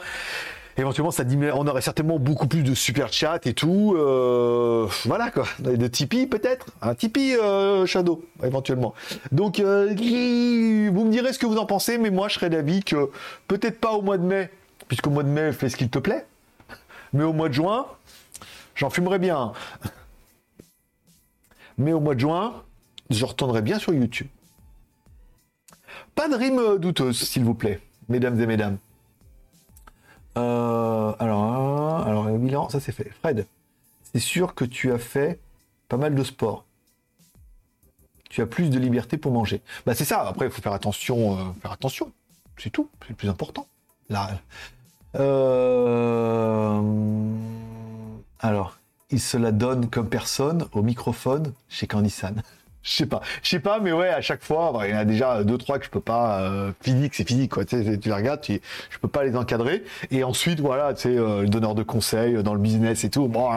Éventuellement, ça on aurait certainement beaucoup plus de super chat et tout. Euh, voilà quoi. De Tipeee peut-être? Un Tipeee euh, Shadow, éventuellement. Donc, vous me direz ce que vous en pensez, mais moi, je serais d'avis que peut-être pas au mois de mai, puisqu'au mois de mai, fais ce qu'il te plaît. Mais au mois de juin, j'en fumerai bien. Mais au mois de juin, je retournerai bien sur YouTube. Pas de rime douteuse, s'il vous plaît, mesdames et mesdames. Euh, alors, alors, le bilan, ça c'est fait. Fred, c'est sûr que tu as fait pas mal de sport. Tu as plus de liberté pour manger. Bah c'est ça. Après, il faut faire attention, euh, faire attention. C'est tout. C'est le plus important. Là, euh, alors, il se la donne comme personne au microphone chez Candysan. [LAUGHS] Je sais pas, je sais pas, mais ouais, à chaque fois, il y en a déjà deux trois que je peux pas. Euh, physique, c'est physique, quoi. Tu, sais, les regardes, tu, je peux pas les encadrer. Et ensuite, voilà, tu sais, euh, le donneur de conseils dans le business et tout. Bon,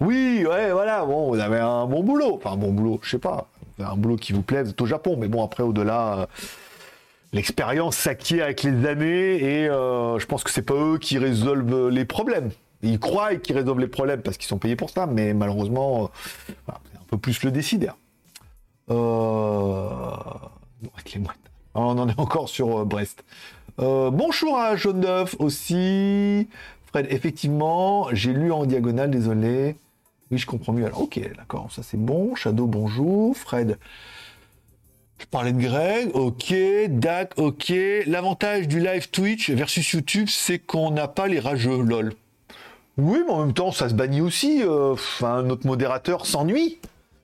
oui, ouais, voilà. Bon, vous avez un bon boulot, enfin un bon boulot, je sais pas, un boulot qui vous plaît. Vous au Japon, mais bon, après, au-delà l'expérience s'acquiert avec les années et euh, je pense que c'est pas eux qui résolvent les problèmes. Ils croient qu'ils résolvent les problèmes parce qu'ils sont payés pour ça, mais malheureusement, euh, c'est un peu plus le décideur. Euh, on en est encore sur Brest. bonjour à Jaune d'œuf aussi. Fred, effectivement, j'ai lu en diagonale, désolé. Oui, je comprends mieux. Alors, ok, d'accord, ça c'est bon. Shadow, bonjour. Fred, je parlais de Greg, ok, Dak, ok. L'avantage du live Twitch versus YouTube, c'est qu'on n'a pas les rageux, lol. Oui, mais en même temps, ça se bannit aussi. Euh, enfin, notre modérateur s'ennuie.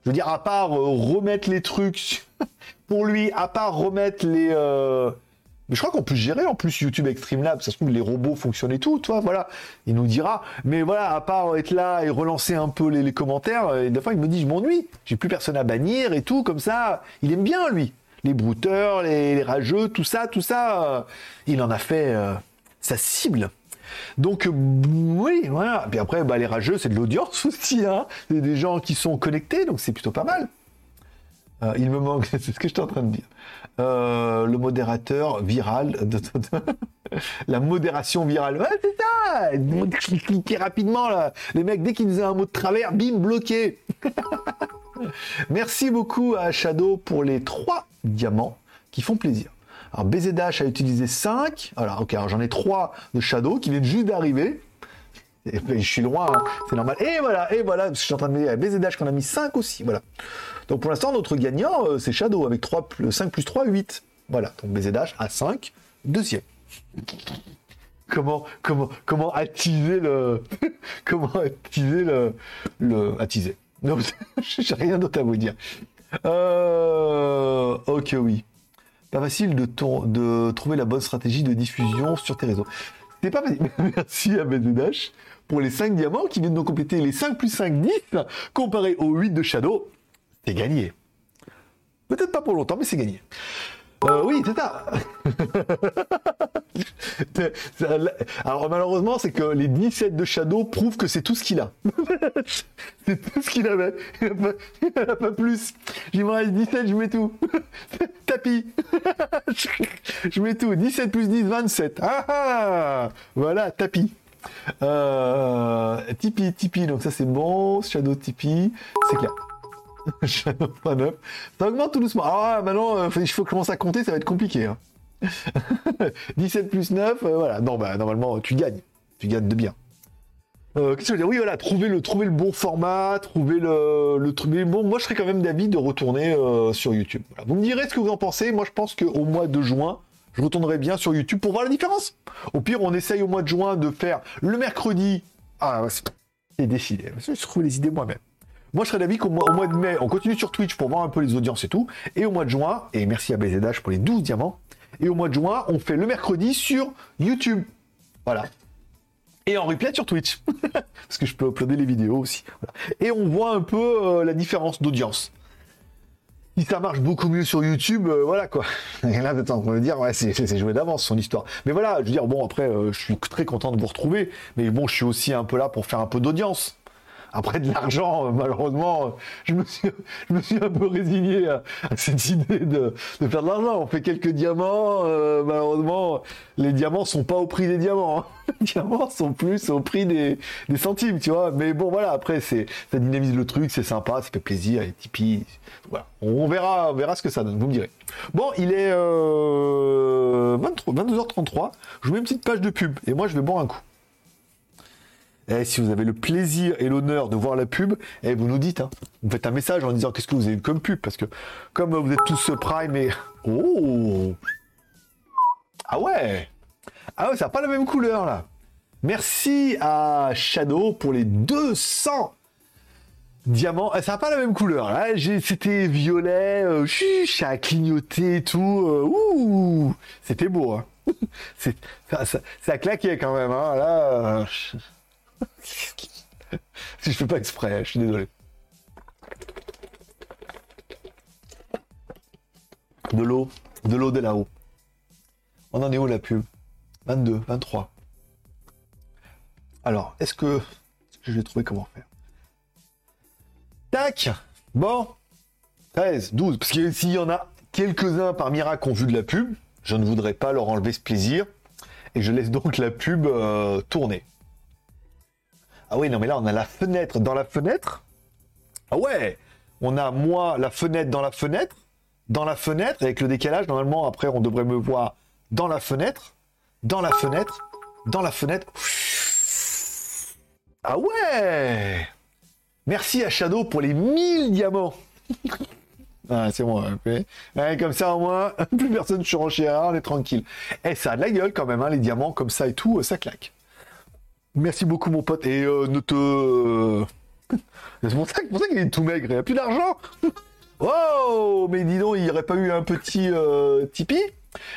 Je veux dire, à part euh, remettre les trucs [LAUGHS] pour lui, à part remettre les. Euh, mais je crois qu'on peut gérer en plus YouTube avec Streamlabs. Ça se trouve, les robots fonctionnent et tout, toi, voilà. Il nous dira. Mais voilà, à part être là et relancer un peu les, commentaires, et des fois, il me dit, je m'ennuie. J'ai plus personne à bannir et tout, comme ça. Il aime bien, lui. Les brouteurs, les, rageux, tout ça, tout ça. Euh, il en a fait euh, sa cible. Donc, oui, voilà. Puis après, bah, les rageux, c'est de l'audience [LAUGHS] aussi. Hein. C'est des gens qui sont connectés, donc c'est plutôt pas mal. Euh, il me manque, [LAUGHS] c'est ce que je suis en train de dire. Euh, le modérateur viral, [LAUGHS] de, la modération virale. C'est ça Cliquez rapidement, là. Les mecs, dès qu'ils faisaient un mot de travers, bim, bloqué [LAUGHS] Merci beaucoup à Shadow pour les trois diamants qui font plaisir. Alors BZH a utilisé 5. Alors ok, j'en ai 3 de Shadow qui viennent juste d'arriver. Je suis loin, hein. c'est normal. Et voilà, et voilà, je suis en train de me dire, BZH qu'on a mis 5 aussi, voilà. Donc pour l'instant, notre gagnant, euh, c'est Shadow avec 3 5 plus 3, 8. Voilà, donc BZH à 5, deuxième. Comment, comment, comment attiser le. [LAUGHS] comment attiser le. le attiser. Non, [LAUGHS] j'ai rien d'autre à vous dire. Euh, ok, oui. Pas facile de, de trouver la bonne stratégie de diffusion sur tes réseaux. C'est pas facile. [LAUGHS] Merci à BZH pour les 5 diamants qui viennent de compléter les 5 plus 5, 10 comparé aux 8 de Shadow c'est gagné. Peut-être pas pour longtemps, mais c'est gagné. Euh, oui, c'est ça. [LAUGHS] Alors malheureusement, c'est que les 17 de Shadow prouvent que c'est tout ce qu'il a. [LAUGHS] c'est tout ce qu'il avait. Il n'y a, pas plus. J'y me reste 17, je mets tout. [LAUGHS] Tapis. je mets tout. 17 plus 10, 27. Ah, ah Voilà, tapis. Euh, Tipeee, Tipeee, donc ça c'est bon. Shadow Tipeee, c'est clair. [LAUGHS] Shadow 9. Ça augmente tout doucement. Ah, maintenant, euh, il faut commencer à compter, ça va être compliqué. 17 hein. [LAUGHS] plus 9, euh, voilà. Non, bah, normalement, tu gagnes. Tu gagnes de bien. Euh, qu'est-ce que je veux dire? Oui, voilà, trouver le, trouver bon format, trouver le, le truc. bon, moi, je serais quand même d'avis de retourner sur YouTube. Vous me direz ce que vous en pensez. Moi, je pense qu'au mois de juin, je retournerai bien sur YouTube pour voir la différence. Au pire, on essaye au mois de juin de faire le mercredi. Ah, c'est décidé. Je trouve les idées moi-même. Moi, je serais d'avis qu'au mois, de mai, on continue sur Twitch pour voir un peu les audiences et tout. Et au mois de juin, et merci à BZH pour les 12 diamants. Et au mois de juin, on fait le mercredi sur YouTube. Voilà. Et en replay sur Twitch. [LAUGHS] Parce que je peux uploader les vidéos aussi. Et on voit un peu euh, la différence d'audience si ça marche beaucoup mieux sur YouTube, euh, voilà quoi. [LAUGHS] Et là, on va dire, ouais, c'est joué d'avance son histoire. Mais voilà, je veux dire, bon, après, euh, je suis très content de vous retrouver, mais bon, je suis aussi un peu là pour faire un peu d'audience. Après de l'argent, euh, malheureusement, euh, je me, suis, un peu résigné à, cette idée de, faire de l'argent. On fait quelques diamants, euh, malheureusement, les diamants sont pas au prix des diamants. Hein. [LAUGHS] Les diamants sont plus au prix des, centimes, tu vois. Mais bon, voilà, après, c'est ça dynamise le truc, c'est sympa, ça fait plaisir, et Tipeee, voilà. On verra, on verra ce que ça donne, vous me direz. Bon, il est euh, 22h33, je vous mets une petite page de pub, et moi, je vais boire un coup. Eh, si vous avez le plaisir et l'honneur de voir la pub, eh, vous nous dites. Hein. Vous faites un message en disant qu'est-ce que vous avez comme pub? Parce que comme vous êtes tous Prime et... Oh Ah ouais Ah ouais, ça n'a pas la même couleur là. Merci à Shadow pour les 200 diamants. Eh, ça n'a pas la même couleur. Là, c'était violet, euh, ça a clignoté et tout. Euh, ouh C'était beau. Hein. [LAUGHS] ça, ça, ça, claquait quand même. Hein. Là... Euh, je fais pas exprès, je suis désolé. De l'eau, de l'eau de là-haut. On en est où la pub? 22, 23. Alors, est-ce que, je vais trouver comment faire? Tac Bon 13, 12. Parce que s'il y en a quelques-uns par miracle qui ont vu de la pub, je ne voudrais pas leur enlever ce plaisir. Et je laisse donc la pub euh, tourner. Ah oui, non, mais là, on a la fenêtre dans la fenêtre. Ah ouais On a moi, la fenêtre dans la fenêtre. Dans la fenêtre, avec le décalage, normalement, après, on devrait me voir dans la fenêtre. Dans la fenêtre. Dans la fenêtre. Ah ouais Merci à Shadow pour les 1000 diamants. [LAUGHS] ah, c'est bon. comme ça, au moins, [LAUGHS] plus personne ne surenchérera, on est tranquille. Et eh, ça a de la gueule quand même, hein, les diamants comme ça et tout, ça claque. Merci beaucoup, mon pote. Et euh, ne te. [LAUGHS] c'est pour ça, qu'il est tout maigre. Il a plus d'argent. [LAUGHS] oh Mais dis donc, il n'y aurait pas eu un petit euh, Tipeee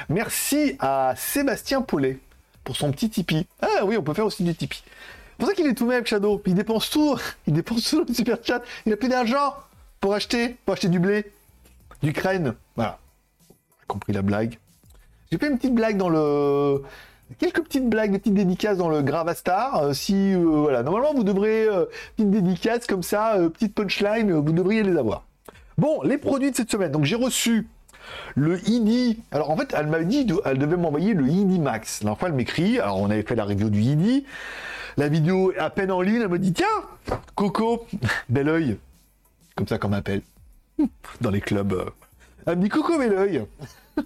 Merci à Sébastien Paulet pour son petit Tipeee. Ah oui, on peut faire aussi du Tipeee. C'est pour ça qu'il est tout maigre, Shadow. Il dépense tout. [LAUGHS] Il dépense tout le super chat. Il a plus d'argent pour acheter, pour acheter du blé, du crâne. Voilà. compris la blague. J'ai fait une petite blague dans le quelques petites blagues, des petites dédicaces dans le Gravastar. Euh, si euh, voilà, normalement vous devrez euh, petites dédicaces comme ça, petites punchlines, vous devriez les avoir. Bon, les produits de cette semaine. Donc j'ai reçu le ID. Alors en fait, elle m'a dit, elle devait m'envoyer le ID Max. La fois, elle m'écrit. Alors on avait fait la review du ID. La vidéo est à peine en ligne. Elle me dit tiens, Coco, [LAUGHS] bel oeil, comme ça qu'on m'appelle [LAUGHS] dans les clubs. Elle me dit Coco, bel oeil. [LAUGHS]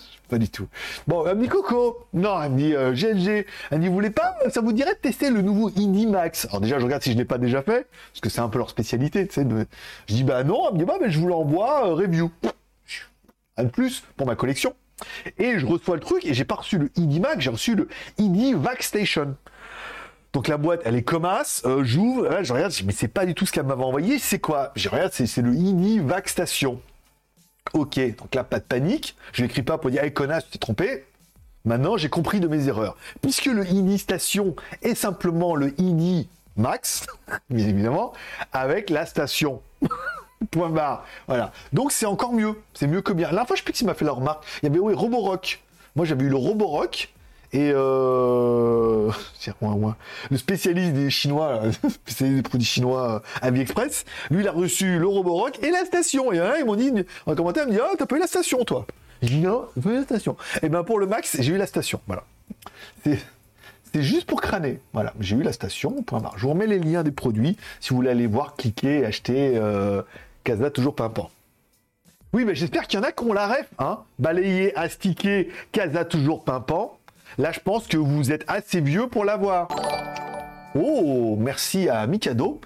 [LAUGHS] pas du tout. Bon, elle me dit Coco. Non, elle me dit GLG. Elle me dit, vous voulez pas, ça vous dirait de tester le nouveau Indie Max Alors déjà, je regarde si je l'ai pas déjà fait, parce que c'est un peu leur spécialité, tu sais. Je dis, bah non, elle me dit, bah, je vous l'envoie, euh, review. Un de plus pour ma collection. Et je reçois le truc, et j'ai pas reçu le Indie Max, j'ai reçu le Indie Vac Station. Donc la boîte, elle est comme euh, j'ouvre, je regarde, mais c'est pas du tout ce qu'elle m'avait envoyé, c'est quoi? Je regarde, c'est le Indie Vac Station. Ok, donc là, pas de panique. Je n'écris pas pour dire, hey connasse, tu t'es trompé. Maintenant, j'ai compris de mes erreurs. Puisque le INI station est simplement le INI max, [LAUGHS] bien évidemment, avec la station. [LAUGHS] Point barre. Voilà. Donc c'est encore mieux. C'est mieux que bien. La fois, je sais plus qui m'a fait la remarque. Il y avait oui, Roborock. Moi, j'avais eu le Roborock. Et euh... [LAUGHS] le spécialiste des Chinois, [LAUGHS] spécialiste des produits chinois AliExpress, lui il a reçu le Roborock et la station. Et là, ils m'ont dit en commentaire, ils m'ont dit ah t'as pas eu la station toi? J'ai dit non, j'ai pas eu la station. Et ben pour le Max, j'ai eu la station. Voilà. C'est c'est juste pour crâner. Voilà, j'ai eu la station. Point barre. Je vous remets les liens des produits. Si vous voulez aller voir, cliquer, acheter euh, Casa toujours pimpant. Oui, mais j'espère qu'il y en a qui ont la ref. Hein Balayer, astiquer, Casa toujours pimpant. Là, je pense que vous êtes assez vieux pour l'avoir. Oh, merci à Mikado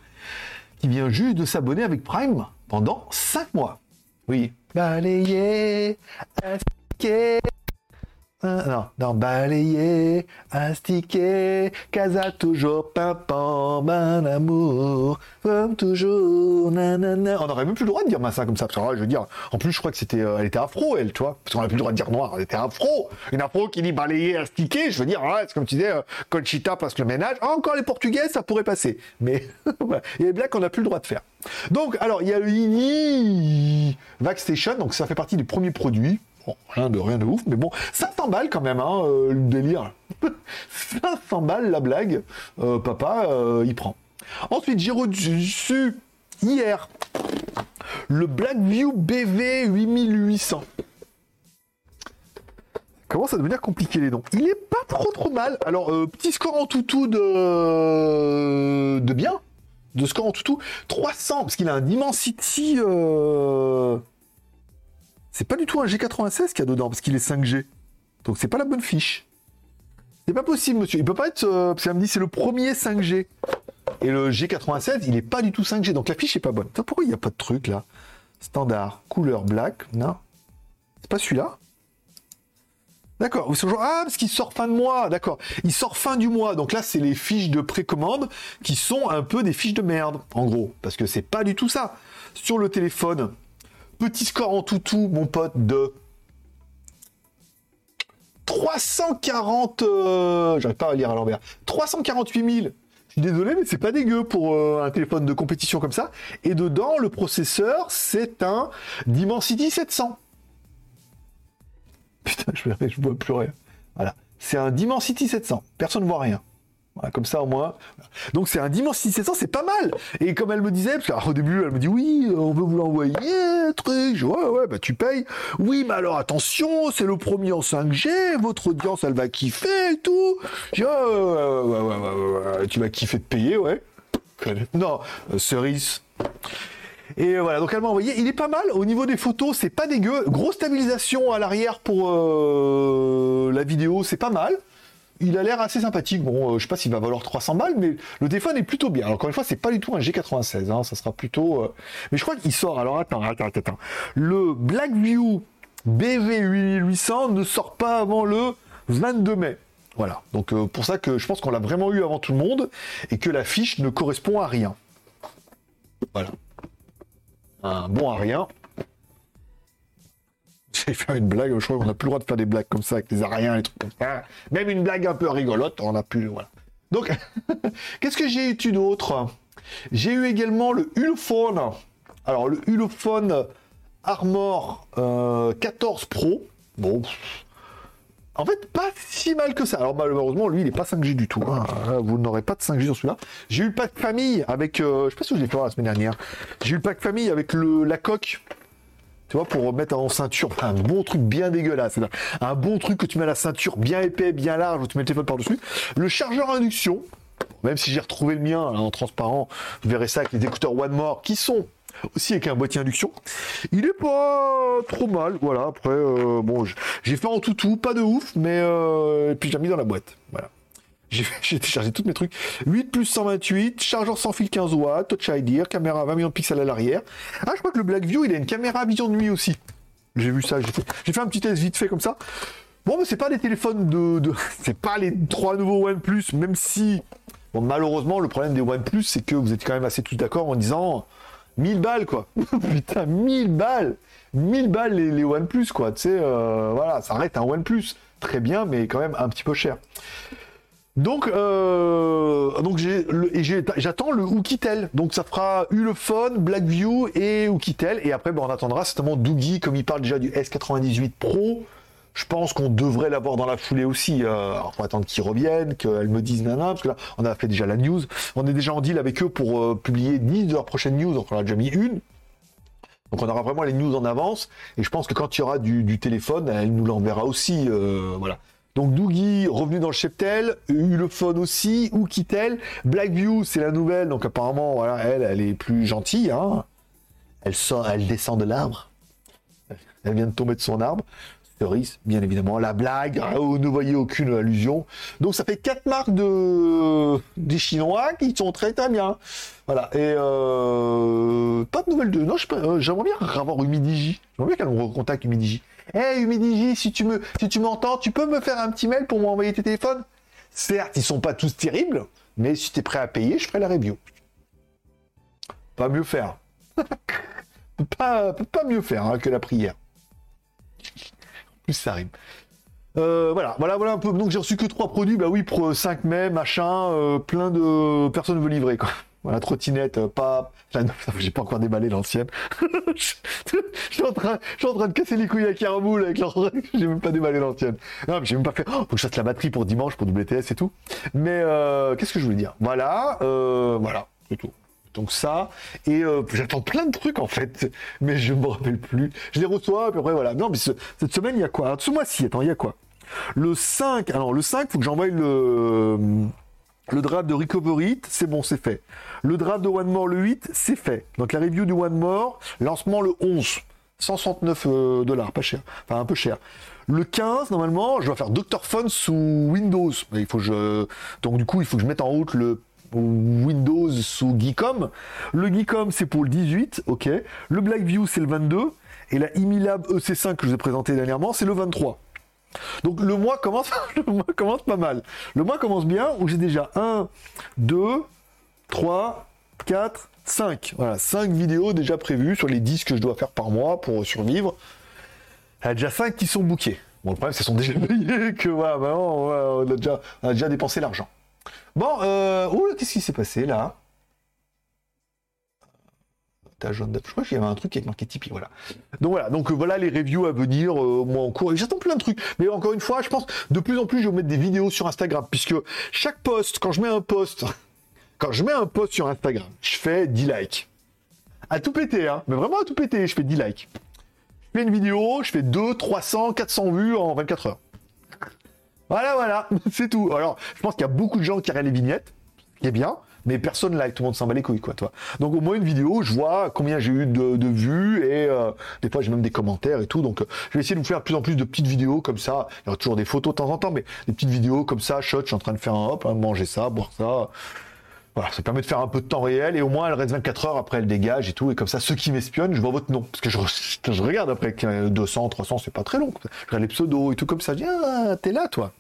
qui vient juste de s'abonner avec Prime pendant 5 mois. Oui. Balayer, non, non, balayer, astiquer, casa toujours pimpant, ben amour, comme toujours, nanana. On aurait même plus le droit de dire ça comme ça, parce que je veux dire, en plus je crois que c'était, euh, elle était afro, elle, tu vois, parce qu'on n'a plus le droit de dire noir, elle était afro. Une afro qui dit balayer, astiquer, je veux dire, c'est comme tu disais, euh, Conchita passe le ménage, encore les portugais, ça pourrait passer. Mais, [LAUGHS] il y a qu'on n'a plus le droit de faire. Donc, alors, il y a le Vaxstation, donc ça fait partie des premiers produits rien de rien de ouf, mais bon, 500 balles quand même, hein, euh, le délire. [LAUGHS] 500 balles la blague, euh, papa, euh, il prend. Ensuite, j'ai reçu hier le Blackview BV 8800. Commence à devenir compliqué les noms. Il est pas trop trop mal. Alors, petit score en toutou de, de bien. De score en toutou. 300, parce qu'il a un Dimensity. C'est pas du tout un G96 qu'il y a dedans, parce qu'il est 5G. Donc c'est pas la bonne fiche. C'est pas possible, monsieur. Il peut pas être. Euh, me dit c'est le premier 5G. Et le G96, il est pas du tout 5G. Donc la fiche est pas bonne. pourquoi il n'y a pas de truc là? Standard, couleur black. Non. C'est pas celui-là? D'accord. Ah, parce qu'il sort fin de mois. D'accord. Il sort fin du mois. Donc là, c'est les fiches de précommande qui sont un peu des fiches de merde, en gros. Parce que c'est pas du tout ça. Sur le téléphone, Petit score en toutou, mon pote, de 340. Euh, j'arrive pas à lire à l'envers. 348 000. Je suis désolé, mais c'est pas dégueu pour euh, un téléphone de compétition comme ça. Et dedans, le processeur, c'est un Dimensity 700. Putain, je, je vois plus rien. Voilà. C'est un Dimensity 700. Personne ne voit rien comme ça au moins. Donc c'est un dimanche 700, c'est pas mal. Et comme elle me disait, parce qu'au début elle me dit oui, on veut vous l'envoyer, truc. Ouais ouais, bah tu payes. Oui, mais alors attention, c'est le premier en 5G, votre audience elle va kiffer et tout. Je ouais, ouais, ouais, ouais, tu vas kiffer de payer, ouais. [LAUGHS] Non, euh, cerise. Et voilà, donc elle m'a envoyé. Il est pas mal. Au niveau des photos, c'est pas dégueu. Grosse stabilisation à l'arrière pour euh, la vidéo, c'est pas mal il a l'air assez sympathique. Bon, euh, je sais pas s'il va valoir 300 balles, mais le téléphone est plutôt bien. Alors, encore une fois, c'est pas du tout un G96, hein, ça sera plutôt. Euh, mais je crois qu'il sort. Alors attends, attends, attends. Le Blackview BV8800 ne sort pas avant le 22 mai. Voilà. Donc euh, pour ça que je pense qu'on l'a vraiment eu avant tout le monde et que la fiche ne correspond à rien. Voilà. Un bon à rien. J'ai fait une blague, je crois qu'on n'a plus le droit de faire des blagues comme ça avec les ariens et trucs comme ça. Même une blague un peu rigolote, on n'a plus. Voilà. Donc, [LAUGHS] qu'est-ce que j'ai eu d'autre? J'ai eu également le Ulefone. Alors, le Ulefone Armor 14 euh, Pro. Bon. En fait, pas si mal que ça. Alors, malheureusement, lui, il n'est pas 5G du tout. Hein. Vous n'aurez pas de 5G sur celui-là. J'ai eu le pack famille avec. Euh, je sais pas si je l'ai fait la semaine dernière. J'ai eu le pack famille avec le, la coque tu vois, pour mettre en ceinture un bon truc bien dégueulasse. Un bon truc que tu mets à la ceinture bien épais, bien large, où tu mets le téléphone par-dessus. Le chargeur induction, même si j'ai retrouvé le mien en transparent, vous verrez ça avec les écouteurs One More qui sont aussi avec un boîtier induction. Il est pas trop mal, voilà. Après, euh, bon, j'ai fait en tout tout, pas de ouf, mais euh, et puis j'ai mis dans la boîte, voilà. [LAUGHS] J'ai téléchargé tous mes trucs. 8 plus 128, chargeur sans fil 15 watts, Touch ID, caméra 20 millions de pixels à l'arrière. Ah, je crois que le Blackview, il a une caméra vision de nuit aussi. J'ai vu ça, j'ai fait, un petit test vite fait comme ça. Bon, mais c'est pas des téléphones de... [LAUGHS] c'est pas les trois nouveaux OnePlus, même si... Bon, malheureusement, le problème des OnePlus, c'est que vous êtes quand même assez tous d'accord en disant... 1000 balles, quoi. [LAUGHS] Putain, 1000 balles 1000 balles les, les OnePlus, quoi. Tu sais, euh, voilà, ça arrête un OnePlus. Très bien, mais quand même un petit peu cher. Donc, euh, donc j'attends le Oukitel. Donc ça fera Ulefone, Blackview et Oukitel. Et après, ben, on attendra certainement Doogie, comme il parle déjà du S98 Pro. Je pense qu'on devrait l'avoir dans la foulée aussi. Euh, alors, attendre qu'ils reviennent, qu'elles me disent nana, parce que là, on a fait déjà la news. On est déjà en deal avec eux pour euh, publier 10 de leurs prochaines news. Donc, on a déjà mis une. Donc, on aura vraiment les news en avance. Et je pense que quand il y aura du, du téléphone, elle nous l'enverra aussi. Euh, voilà Donc Doogie, revenu dans le cheptel, Ulefone aussi, ou Kittel. Blackview, c'est la nouvelle, donc apparemment, elle, elle est plus gentille. Hein. Elle, sort, elle descend de l'arbre. Elle vient de tomber de son arbre. Cerise, bien évidemment, la blague, vous ne voyez aucune allusion. Donc ça fait quatre marques de des Chinois qui sont très très bien. Voilà, et euh... pas de nouvelles de... Non, euh, j'aimerais bien avoir Humidigi. J'aimerais bien qu'elle me recontacte Humidigi. Hey Humidigi, si tu me, si tu m'entends, tu peux me faire un petit mail pour m'envoyer tes téléphones Certes, ils sont pas tous terribles, mais si tu es prêt à payer, je ferai la review. Pas mieux faire. [LAUGHS] pas, pas mieux faire hein, que la prière plus ça rime. Euh, voilà, voilà, voilà un peu. Donc j'ai reçu que trois produits, bah oui, pour 5 mai, machin, euh, plein de personnes veulent livrer quoi. Voilà, trottinette, euh, pas. [LAUGHS] j'ai pas encore déballé l'ancienne. [LAUGHS] je, suis en train, de casser les couilles à Caramoul avec leur. [LAUGHS] j'ai même pas déballé l'ancienne. Non, mais j'ai même pas fait. Oh, faut que je fasse la batterie pour dimanche, pour WTS et tout. Mais qu'est-ce que je voulais dire? Voilà, voilà, c'est tout. Donc ça, et euh, j'attends plein de trucs en fait, mais je me rappelle plus. Je les reçois, puis après voilà. Non, mais cette semaine, il y a quoi? Ce mois-ci, attends, il y a quoi? Le 5, alors le 5, faut que j'envoie le, le draft de Recovery, c'est bon, c'est fait. Le draft de One More, le 8, c'est fait. Donc la review du One More, lancement le 11. 169 euh, dollars, pas cher. Enfin, un peu cher. Le 15, normalement, je vais faire Dr. Phone sous Windows. Il faut que je... Donc du coup, il faut que je mette en route le Windows sous Geekom. Le Geekom, c'est pour le 18, ok. Le Blackview, c'est le 22. Et la Imilab EC5 que je vous ai présenté dernièrement, c'est le 23. Donc [LAUGHS] le mois commence, pas mal. Le mois commence bien, où j'ai déjà 1, 2, 3, 4, 5. Voilà, 5 vidéos déjà prévues sur les 10 que je dois faire par mois pour survivre. Il y a déjà 5 qui sont bookés. Bon, le problème, c'est sont [LAUGHS] déjà payés, que voilà, on, a déjà, a déjà dépensé l'argent. Bon, euh, qu'est-ce qui s'est passé là? Je crois qu'il y avait un truc avec marqué Tipeee, voilà. Donc voilà, donc euh, voilà les reviews à venir, euh, moi en cours. J'attends plein de trucs. Mais encore une fois, je pense de plus en plus, je vais mettre des vidéos sur Instagram, puisque chaque post, quand je mets un post, [LAUGHS] quand je mets un post sur Instagram, je fais 10 likes. À tout péter, hein. Mais vraiment à tout péter, je fais 10 likes. Je fais une vidéo, je fais 2, 300, 400 vues en 24 heures. Voilà, voilà, [LAUGHS] c'est tout. Alors, je pense qu'il y a beaucoup de gens qui regardent les vignettes, ce qui est bien, mais personne like, tout le monde s'en bat les couilles, quoi, toi. Donc, au moins une vidéo, je vois combien j'ai eu de, vues et euh, des fois j'ai même des commentaires et tout. Donc, euh, je vais essayer de vous faire plus en plus de petites vidéos comme ça. Il y aura toujours des photos de temps en temps, mais des petites vidéos comme ça, shot, je suis en train de faire un hop, hein, manger ça, boire ça. Voilà, ça permet de faire un peu de temps réel et au moins elle reste 24 heures après elle dégage et tout. Et comme ça, ceux qui m'espionnent, je vois votre nom. Parce que je, regarde après 200, 300, c'est pas très long. Je regarde les pseudos et tout comme ça. Je dis, ah, t'es là, toi.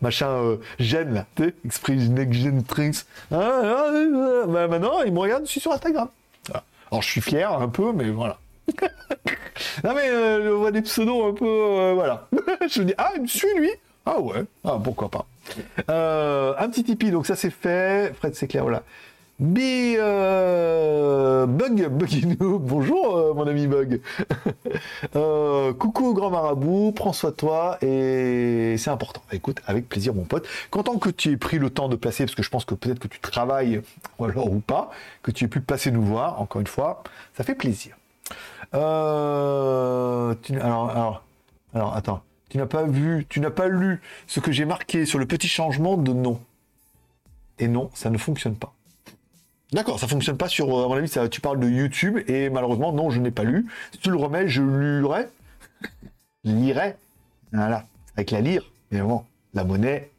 Machin, euh, gêne, là, tu sais, Express Next Tricks. Ah, ah, ah, bah, maintenant, il me regarde, je suis sur Instagram. Alors, je suis fier un peu, mais voilà. [LAUGHS] non, mais euh, je vois des pseudos un peu, euh, voilà. [LAUGHS] je me dis, ah, il me suit, lui ah ouais, ah, pourquoi pas. Euh, un petit Tipeee, donc ça c'est fait. Fred, c'est clair, voilà. B, euh, Bug, [LAUGHS] bonjour euh, mon ami Bug. [LAUGHS] coucou grand marabout, prends soin de toi et c'est important. Écoute, avec plaisir mon pote. Content que tu aies pris le temps de passer, parce que je pense que peut-être que tu travailles, ou alors ou pas, que tu aies pu passer nous voir, encore une fois, ça fait plaisir. alors, alors, alors, attends. Tu n'as pas vu, tu n'as pas lu ce que j'ai marqué sur le petit changement de nom. Et non, ça ne fonctionne pas. D'accord, ça fonctionne pas sur, à mon avis, tu parles de YouTube et malheureusement, non, je n'ai pas lu. Si tu le remets, je lirai. lirai. Voilà, avec la lire, évidemment, la monnaie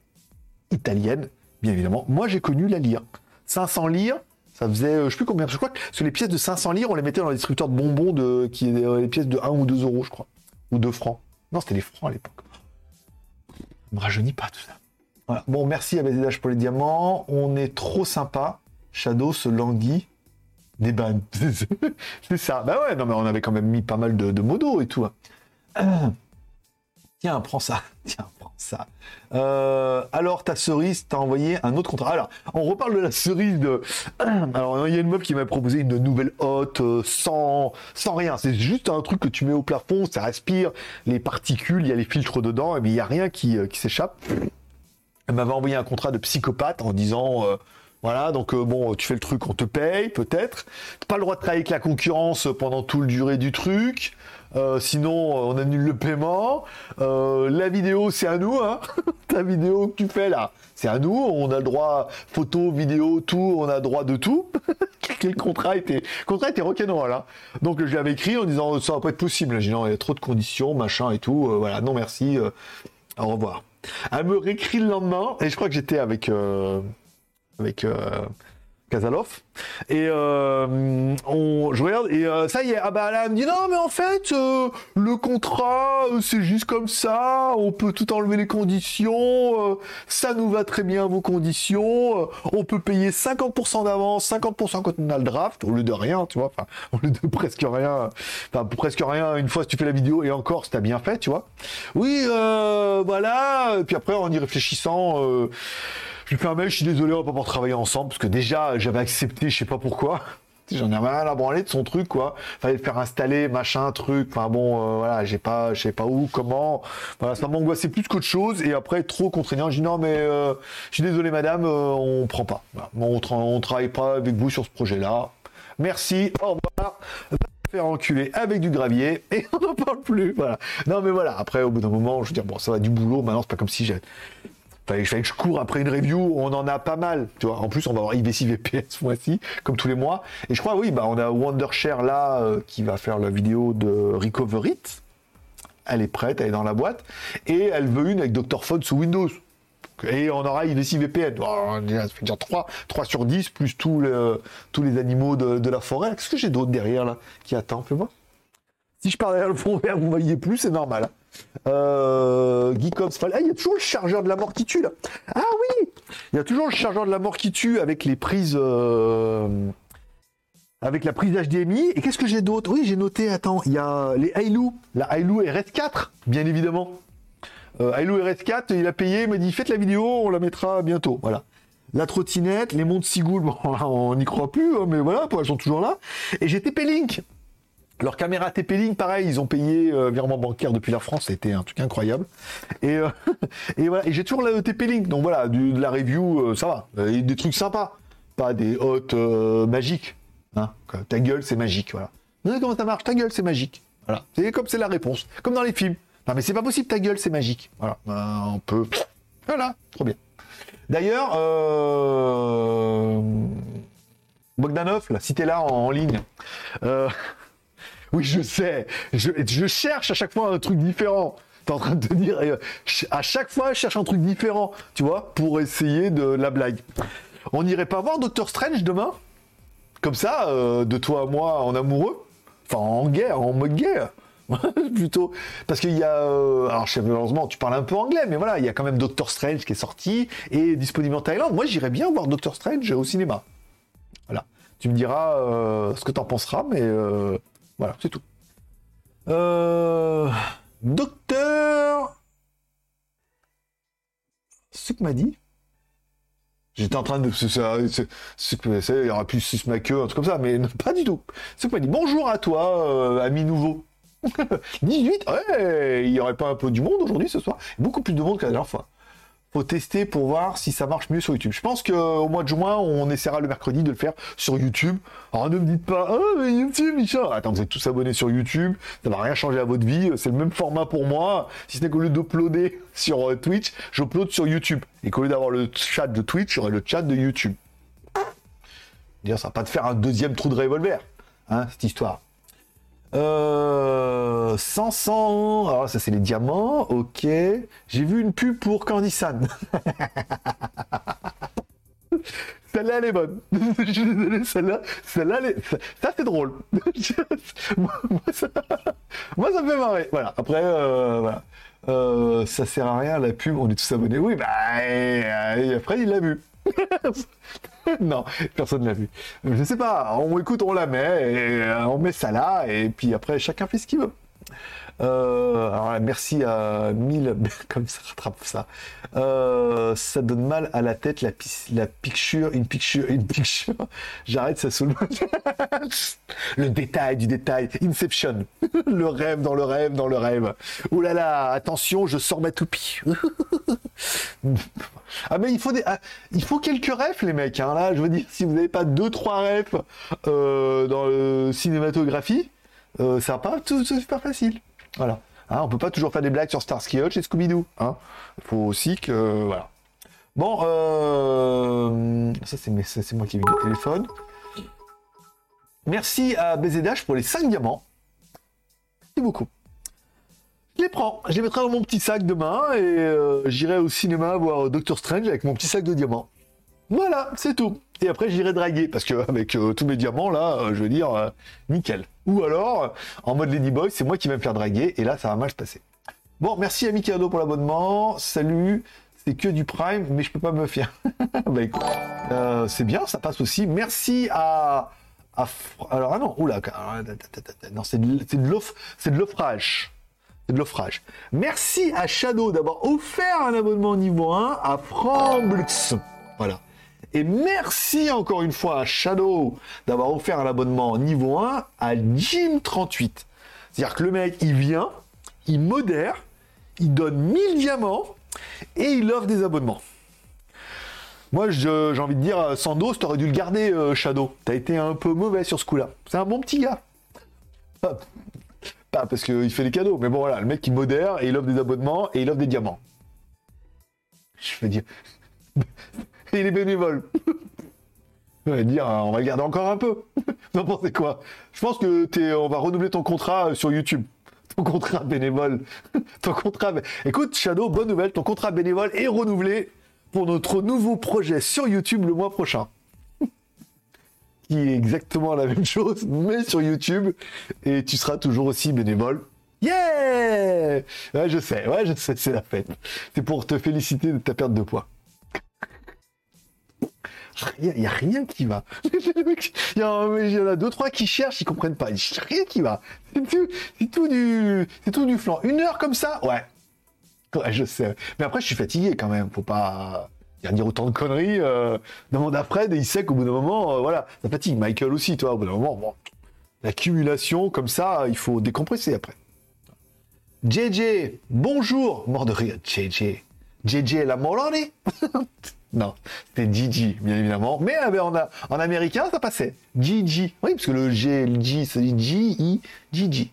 italienne, bien évidemment. Moi, j'ai connu la lire. 500 lire, ça faisait, euh, je sais plus combien, je crois que sur les pièces de 500 lire, on les mettait dans les distributeurs de bonbons de, qui euh, les pièces de 1 ou 2 euros, je crois. Ou 2 francs. Non, c'était les francs à l'époque. Ne me rajeunit pas tout ça. Bon, merci à BZH pour les diamants. On est trop sympa. Shadow se languit des [LAUGHS] bannes. c'est ça. Bah ouais, non, mais on avait quand même mis pas mal de, de modos et tout. Hein. Tiens, prends ça. [LAUGHS] Tiens, prends ça. Euh, alors, ta cerise t'a envoyé un autre contrat. Alors, on reparle de la cerise de. [CLEARS THROAT] Alors, il y a une meuf qui m'a proposé une nouvelle hotte euh, sans, sans rien. C'est juste un truc que tu mets au plafond, ça respire les particules, il y a les filtres dedans, mais il n'y a rien qui, euh, qui s'échappe. Elle m'avait envoyé un contrat de psychopathe en disant. Voilà, donc bon, tu fais le truc, on te paye peut-être. Pas le droit de travailler avec la concurrence pendant tout le durée du truc. Euh, sinon, on annule le paiement. Euh, la vidéo, c'est à nous. Hein [LAUGHS] Ta vidéo que tu fais là, c'est à nous. On a le droit photo, vidéo, tout. On a le droit de tout. [LAUGHS] Quel contrat était contrat était rock'n'roll. Hein Donc je lui avais écrit en disant ça va pas être possible. J'ai dit non, il y a trop de conditions, machin et tout. Euh, voilà, non merci. Euh, au revoir. Elle me réécrit le lendemain et je crois que j'étais avec avec Kazalov. Et euh, on, je regarde, et euh, ça y est, ah bah là, elle me dit non, mais en fait, euh, le contrat, c'est juste comme ça, on peut tout enlever les conditions, ça nous va très bien vos conditions, on peut payer 50% d'avance, 50% quand on a le draft, au lieu de rien, tu vois, enfin, au lieu de [LAUGHS] presque rien, enfin, presque rien, une fois si tu fais la vidéo, et encore, si t'as bien fait, tu vois. Oui, voilà, puis après, en y réfléchissant, je lui fais un mail, je suis désolé, on va pas pouvoir travailler ensemble, parce que déjà, j'avais accepté, je sais pas pourquoi. [LAUGHS] J'en ai mal à branler de son truc, quoi. Fallait le faire installer, machin, truc. Enfin bon, euh, voilà, j'ai pas, je sais pas où, comment. Voilà, ça m'angoissait plus qu'autre chose. Et après, trop contraignant. Je dis non, mais euh, je suis désolé, madame, euh, on prend pas. On, on travaille pas avec vous sur ce projet-là. Merci, au revoir faire enculer avec du gravier [LAUGHS] et on n'en parle plus. Voilà. Non, mais voilà. Après, au bout d'un moment, je veux dire, bon, ça va du boulot. Maintenant, c'est pas comme si j'ai il fallait que je cours après une review, on en a pas mal, tu vois. En plus, on va avoir IBC VPS [LAUGHS] ce mois-ci, comme tous les mois. Et je crois, oui, bah, on a Wondershare là, euh, qui va faire la vidéo de Recover It. Elle est prête, elle est dans la boîte. Et elle veut une avec Dr. Phone sous Windows. Et on aura IVC VPN. ça fait 3, 3 sur 10, plus tous les animaux de, la forêt. Qu'est-ce que j'ai d'autre derrière là qui attend Fais voir. Si je parle derrière le fond vert, vous voyez plus, c'est normal. Euh, Geekops, ah, il y a toujours le chargeur de la mort qui tue là. Ah oui, il y a toujours le chargeur de la mort qui tue avec les prises, euh, avec la prise HDMI. Et qu'est-ce que j'ai d'autre? Oui, j'ai noté. Attends, il y a les Hailu, la Hailu RS4, bien évidemment. Euh, RS4, il a payé, il m'a dit faites la vidéo, on la mettra bientôt. Voilà. La trottinette, les montres Sigoul, [LAUGHS] bon, on n'y croit plus, hein, mais voilà, elles sont toujours là. Et j'ai TP-Link. Leur caméra TP-Link, pareil, ils ont payé euh, virement bancaire depuis la France, c'était un truc incroyable. Et, euh, [LAUGHS] et voilà, et j'ai toujours le TP-Link, donc voilà, de la review, euh, ça va. Et des trucs sympas, pas des hôtes magiques. Hein. Ta gueule, c'est magique, voilà. Vous comment ça marche? Ta gueule, c'est magique. Voilà, c'est comme c'est la réponse, comme dans les films. Non mais c'est pas possible, ta gueule, c'est magique. Voilà, ben, on peut. Voilà, trop bien. D'ailleurs, Bogdanov, là, si t'es là en ligne. Oui, je sais. Je, cherche à chaque fois un truc différent. T'es en train de te dire, euh, à chaque fois, je cherche un truc différent, tu vois, pour essayer de la blague. On n'irait pas voir Doctor Strange demain? Comme ça, euh, de toi à moi en amoureux? Enfin, en guerre, en mode guerre. [LAUGHS] Plutôt. Parce qu'il y a euh, alors je malheureusement tu parles un peu anglais mais voilà il y a quand même Doctor Strange qui est sorti et disponible en Thaïlande. Moi j'irais bien voir Doctor Strange au cinéma. Voilà. Tu me diras ce que t'en penseras mais voilà, c'est tout. Euh... Docteur. M'a dit. J'étais en train de. Il y aura plus Sismaqueux, un truc comme ça, mais pas du tout. M'a dit. Bonjour à toi, euh, ami nouveau. [LAUGHS] 18 Ouais, il n'y aurait pas un peu du monde aujourd'hui ce soir. Beaucoup plus de monde qu'à la dernière fois faut tester pour voir si ça marche mieux sur YouTube. Je pense qu'au mois de juin, on essaiera le mercredi de le faire sur YouTube. Alors ne me dites pas, ah mais YouTube, Michel. Attends, vous êtes tous abonnés sur YouTube, ça va rien changer à votre vie, c'est le même format pour moi. Si ce n'est qu'au lieu d'uploader [LAUGHS] sur euh, Twitch, j'upload sur YouTube. Et qu'au lieu d'avoir le chat de Twitch, j'aurai le chat de YouTube. Dire, ça va pas te faire un deuxième trou de revolver, hein, cette histoire. Euh, 500. Alors, ça, c'est les diamants. Ok. J'ai vu une pub pour Candysan. [LAUGHS] Celle-là, elle est bonne. [LAUGHS] Celle-là, celle-là, ça, c'est drôle. [LAUGHS] moi, ça... moi, ça me fait marrer. Voilà. Après, euh, voilà. Euh, ça sert à rien, la pub, on est tous abonnés. Oui, bah, et, après, il l'a vu. [LAUGHS] non, personne ne l'a vu. Je sais pas, on écoute, on la met, et euh, on met ça là, et puis après, chacun fait ce qu'il veut. Euh, alors merci à 1000, [LAUGHS] comme ça rattrape ça. Euh, ça donne mal à la tête, la, la picture, une picture, une picture. J'arrête, ça saoule. [LAUGHS] le détail du détail. Inception. [LAUGHS] le rêve dans le rêve dans le rêve. Ouh là là, attention, je sors ma toupie. ah mais il faut des, ah, il faut quelques rêves les mecs. Hein, là, je veux dire, si vous n'avez pas deux trois rêves euh, dans le cinématographie ça va pas tout super facile. Voilà. Hein, on peut pas toujours faire des blagues sur Starsky Hutch et Scooby-Doo. Hein. Il faut aussi que voilà. Bon, euh... ça c'est moi qui ai vu le téléphone. Merci à BZH pour les 5 diamants. Merci beaucoup. Je les prends, je les mettrai dans mon petit sac demain et euh, j'irai au cinéma voir Doctor Strange avec mon petit sac de diamants. Voilà, c'est tout. Et après j'irai draguer parce que avec euh, tous mes diamants là, euh, je veux dire, nickel. Ou alors, en mode Ladyboy, c'est moi qui vais me faire draguer et là ça va mal se passer. Bon, merci à Mikado pour l'abonnement. Salut. C'est que du prime, mais je peux pas me fier. [LAUGHS] bah, c'est bien, ça passe aussi. Merci à, alors ah non, oula, non, c'est de, c'est de l'offrage de l'offrage. Merci à Shadow d'avoir offert un abonnement niveau 1 à Framblux. Voilà. Et merci encore une fois à Shadow d'avoir offert un abonnement niveau 1 à Jim38. C'est-à-dire que le mec, il vient, il modère, il donne 1000 diamants et il offre des abonnements. Moi, j'ai envie de dire, Sandos, t'aurais dû le garder, euh, Shadow. T'as été un peu mauvais sur ce coup-là. C'est un bon petit gars. Pas parce qu'il fait des cadeaux, mais bon voilà, le mec il modère et il offre des abonnements et il offre des diamants. Je veux dire. [LAUGHS] il est bénévole. [LAUGHS] on va dire, on va le garder encore un peu. [LAUGHS] Vous en pensez quoi? Je pense que es, on va renouveler ton contrat sur YouTube. Ton contrat bénévole. ton contrat. Écoute, Shadow, bonne nouvelle, ton contrat bénévole est renouvelé pour notre nouveau projet sur YouTube le mois prochain qui est exactement la même chose, mais sur YouTube, et tu seras toujours aussi bénévole. Yeah Ouais, je sais, ouais, je sais, c'est la fête. C'est pour te féliciter de ta perte de poids. Il n'y a rien qui va. [LAUGHS] Il y, en a deux, trois qui cherchent, ils comprennent pas. Il rien qui va. C'est tout, du, c'est tout du flanc. Une heure comme ça, ouais. Ouais, je sais. Mais après, je suis fatigué quand même. Faut pas dire autant de conneries. Euh, demande à Fred et il sait qu'au bout d'un moment, euh, voilà, ça fatigue. Michael aussi, toi, au bout d'un moment, bon, l'accumulation comme ça, il faut décompresser après. JJ, bonjour, mort de rire, JJ. JJ la Moloni [LAUGHS] Non, c'était Gigi, bien évidemment. Mais euh, ben, en, américain, ça passait. Gigi. Oui, parce que le G, le G, c'est G-I, Gigi.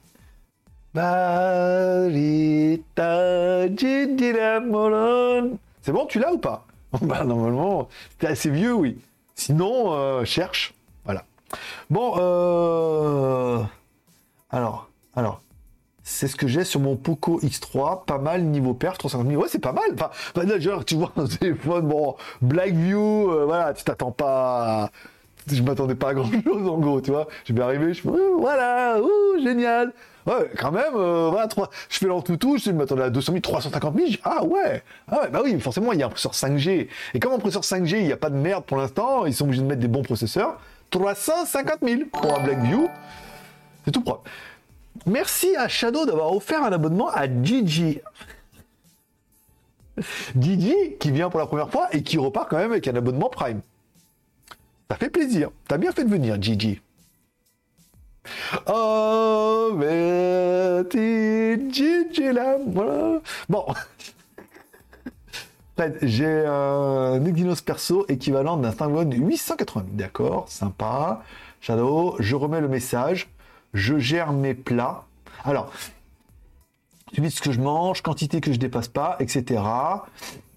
C'est bon, tu l'as ou pas? [LAUGHS] Bah, normalement, t'es assez vieux, oui. Sinon, euh, cherche. Voilà. Bon, euh... alors, alors, c'est ce que j'ai sur mon Poco X3, pas mal niveau perf, 350 000. Ouais, c'est pas mal. Enfin, genre, tu vois [LAUGHS] un téléphone, bon, Blackview, euh, voilà, tu t'attends pas. Je m'attendais pas à grand chose en gros, tu vois. Je vais arriver, je fais, voilà, génial. Ouais, quand même, euh, voilà, je fais l'entoutou, je m'attendais à 200 000, 350 000. Ah ouais, ah ouais, bah oui, forcément, il y a un processeur 5G. Et comme un processeur 5G, il n'y a pas de merde pour l'instant, ils sont obligés de mettre des bons processeurs. 350 000 pour un Blackview. C'est tout propre. Merci à Shadow d'avoir offert un abonnement à Gigi. Gigi qui vient pour la première fois et qui repart quand même avec un abonnement Prime. Ça fait plaisir. T'as bien fait de venir, Gigi. Oh, mais Gigi là. Bon. [LAUGHS] J'ai un Exynos perso équivalent d'un Snapdragon 880. D'accord, sympa. Shadow, je remets le message. Je gère mes plats. Alors, tu dis ce que je mange, quantité que je dépasse pas, etc.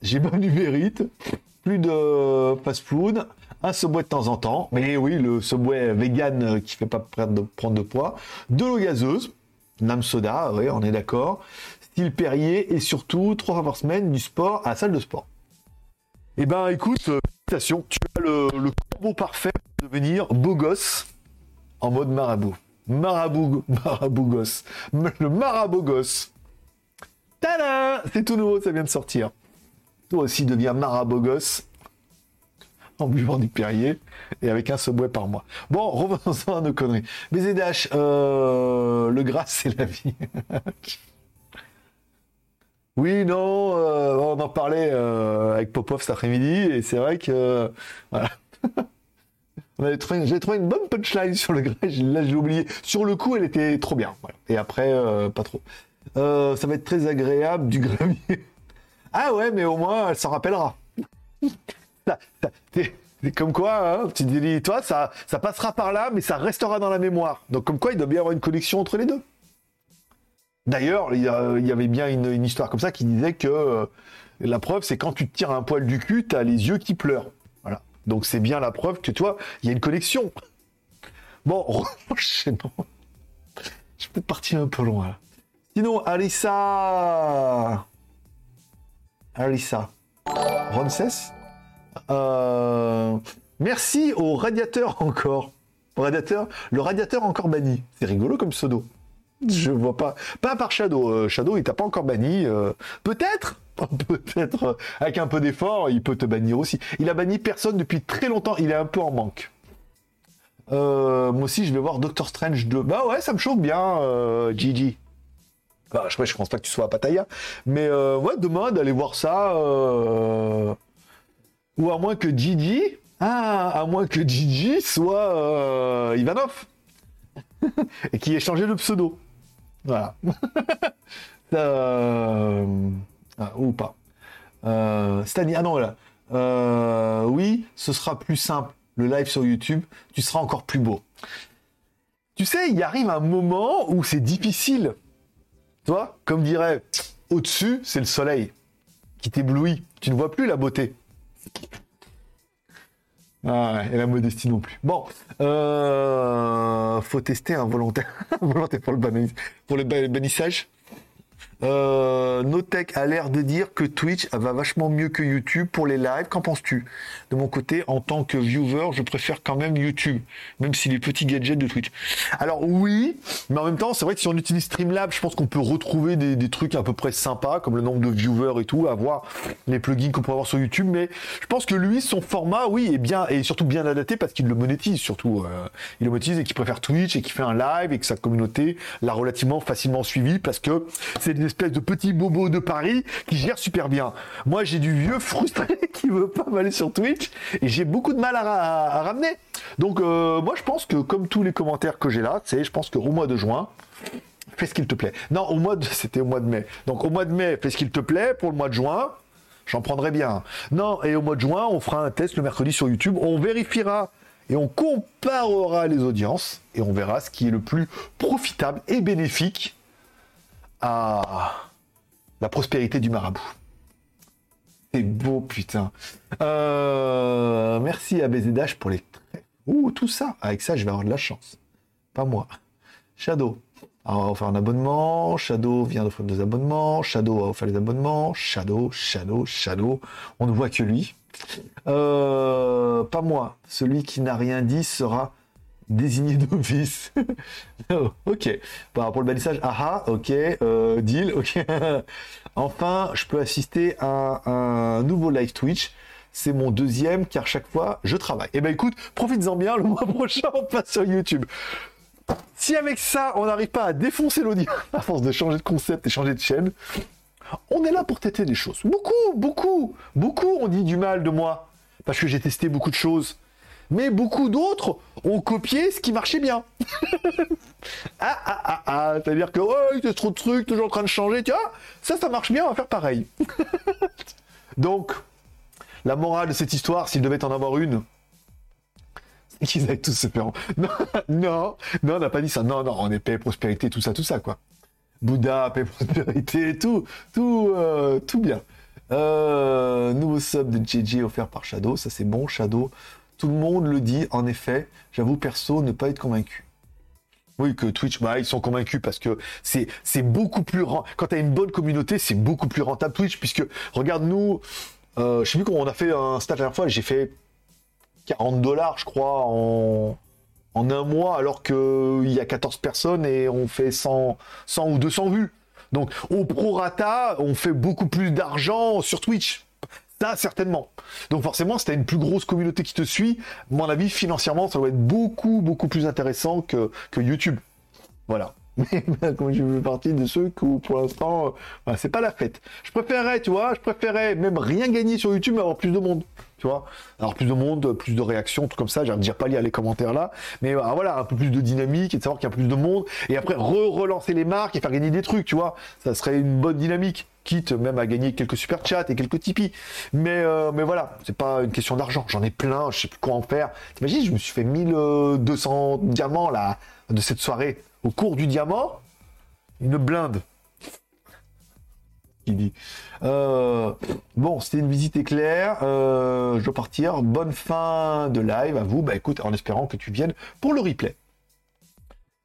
J'ai [LAUGHS] bon du mérite. Plus de fast-food un Subway de temps en temps, mais oui, le Subway vegan euh, qui fait pas prendre de, poids, de l'eau gazeuse, Nam Soda, oui, on est d'accord, style Perrier, et surtout, trois fois par semaine, du sport à la salle de sport. Eh ben, écoute, euh, félicitations, tu as le, le combo parfait pour devenir beau gosse en mode marabout. Marabout gosse. Le marabout gosse. Tada C'est tout nouveau, ça vient de sortir. Toi aussi deviens marabout gosse en buvant du Perrier et avec un Subway par mois. Bon, revenons à nos conneries. BZH, euh, le gras, [LAUGHS] c'est la vie. oui, non, euh, on en parlait euh, avec Popov cet après-midi et c'est vrai que voilà. [LAUGHS] J'ai trouvé une bonne punchline sur le gras. Là, j'ai oublié. Sur le coup, elle était trop bien. Et après, pas trop. ça va être très agréable du gravier. [LAUGHS] ah ouais, mais au moins, elle s'en rappellera. [LAUGHS] Comme quoi, hein, tu toi, ça, ça passera par là, mais ça restera dans la mémoire. Donc comme quoi, il doit bien y avoir une connexion entre les deux. D'ailleurs, il y, avait bien une, histoire comme ça qui disait que euh, la preuve, c'est quand tu te tires un poil du cul, tu as les yeux qui pleurent. Donc c'est bien la preuve que toi, il y a une connexion. Bon, [LAUGHS] enchaînons. Je peux partir un peu loin. Sinon, Alissa. Alissa. Ramsès euh... Merci au radiateur encore. Radiateur, le radiateur encore banni. C'est rigolo comme pseudo. Je vois pas. Pas par Shadow. Euh, Shadow, il t'a pas encore banni. Euh, peut-être. [LAUGHS] Peut-être. Euh, avec un peu d'effort, il peut te bannir aussi. Il a banni personne depuis très longtemps. Il est un peu en manque. moi aussi, je vais voir Doctor Strange 2. Bah ouais, ça me chauffe bien, Gigi. Bah, je, je pense pas que tu sois à Pattaya. Mais ouais, demain, d'aller voir ça. Ou à moins que Gigi. Ah, à moins que Gigi soit Ivanov. [LAUGHS] et qui ait changé de pseudo. Voilà. [LAUGHS] euh... ah, ou pas. Euh, Stani, ah non, voilà. Euh, oui, ce sera plus simple. Le live sur YouTube, tu seras encore plus beau. Tu sais, il arrive un moment où c'est difficile. Toi, comme dirait, au-dessus, c'est le soleil qui t'éblouit. Tu ne vois plus la beauté. Ah et la modestie non plus. Bon, euh, faut tester un volontaire, [LAUGHS] volontaire pour le, pour le bannissage. Euh, a l'air de dire que Twitch va vachement mieux que YouTube pour les lives. Qu'en penses-tu? De mon côté, en tant que viewer, je préfère quand même YouTube, même si les petits gadgets de Twitch. Alors oui, mais en même temps, c'est vrai que si on utilise Streamlabs, je pense qu'on peut retrouver des, trucs à peu près sympas, comme le nombre de viewers et tout, avoir les plugins qu'on peut avoir sur YouTube. Mais je pense que lui, son format, oui, est bien et surtout bien adapté parce qu'il le monétise surtout. Euh, il le monétise et qu'il préfère Twitch et qu'il fait un live et que sa communauté l'a relativement facilement suivi parce que c'est des espèce de petit bobo de Paris qui gère super bien. Moi, j'ai du vieux frustré [LAUGHS] qui veut pas m'aller sur Twitch et j'ai beaucoup de mal à, ramener. Donc, euh, moi, je pense que comme tous les commentaires que j'ai là, c'est, je pense qu'au mois de juin, fais ce qu'il te plaît. Non, au mois de, [LAUGHS] c'était au mois de mai. Donc, au mois de mai, fais ce qu'il te plaît. Pour le mois de juin, j'en prendrai bien. Non, et au mois de juin, on fera un test le mercredi sur YouTube. On vérifiera et on comparera les audiences et on verra ce qui est le plus profitable et bénéfique à la prospérité du marabout. C'est beau, putain. Euh, merci à BZH pour les. Ouh, tout ça. Avec ça, je vais avoir de la chance. Pas moi. Shadow. Alors, on va faire un abonnement. Shadow vient d'offrir des abonnements. Shadow va offrir les abonnements. Shadow, Shadow, Shadow. On ne voit que lui. Euh, pas moi. Celui qui n'a rien dit sera désigné d'office. [LAUGHS] Oh, ok. Par rapport au balissage, aha, ok. Euh, deal, ok. [LAUGHS] enfin, je peux assister à un nouveau live Twitch. C'est mon deuxième car chaque fois je travaille. Eh ben écoute, profites-en bien. Le mois [LAUGHS] prochain, on passe sur YouTube. Si avec ça, on n'arrive pas à défoncer l'audio à force de changer de concept et changer de chaîne, on est là pour têter des choses. Beaucoup, beaucoup, beaucoup ont dit du mal de moi parce que j'ai testé beaucoup de choses mais beaucoup d'autres ont copié ce qui marchait bien. [LAUGHS] ah, ah, ah, ah, c'est-à-dire que, oh, il y a trop de trucs, toujours en train de changer, tu vois, ça, ça marche bien, on va faire pareil. [LAUGHS] Donc, la morale de cette histoire, s'il devait en avoir une, c'est qu'ils allaient tous se faire. [LAUGHS] Non, non, non, on n'a pas dit ça. Non, non, on est paix, prospérité, tout ça, tout ça, quoi. Bouddha, paix, prospérité, tout, tout, euh, tout bien. Euh, nouveau sub de JJ offert par Shadow, ça c'est bon, Shadow. Tout le monde le dit, en effet. J'avoue, perso, ne pas être convaincu. Oui, que Twitch, bah, ils sont convaincus parce que c'est, c'est beaucoup plus quand tu as une bonne communauté, c'est beaucoup plus rentable Twitch, puisque, regarde, nous, euh, je sais plus comment on a fait un stage la dernière fois, j'ai fait 40 dollars, je crois, en, en un mois, alors qu'il y a 14 personnes et on fait 100, 100 ou 200 vues. Donc, au prorata, on fait beaucoup plus d'argent sur Twitch certainement. Donc forcément, si tu une plus grosse communauté qui te suit, mon avis, financièrement, ça doit être beaucoup, beaucoup plus intéressant que, YouTube. Voilà. [LAUGHS] Mais comme je fais partie de ceux qui, pour l'instant, euh, c'est pas la fête. Je préférerais, tu vois, je préférerais même rien gagner sur YouTube, mais avoir plus de monde. Avoir plus de monde, plus de réactions, tout comme ça. J'ai dire pas lire les commentaires là, mais bah, voilà, un peu plus de dynamique et de savoir qu'il y a plus de monde. Et après, re-relancer les marques et faire gagner des trucs, tu vois. Ça serait une bonne dynamique quitte même à gagner quelques super chats et quelques Tipeee. Mais, euh, mais voilà, c'est pas une question d'argent. J'en ai plein, je sais plus quoi en faire. T'imagines, je me suis fait 1200 diamants là, de cette soirée. Au cours du diamant, une blinde. Euh, bon, c'était une visite éclair. Euh, je dois partir. Bonne fin de live à vous. Bah écoute, en espérant que tu viennes pour le replay.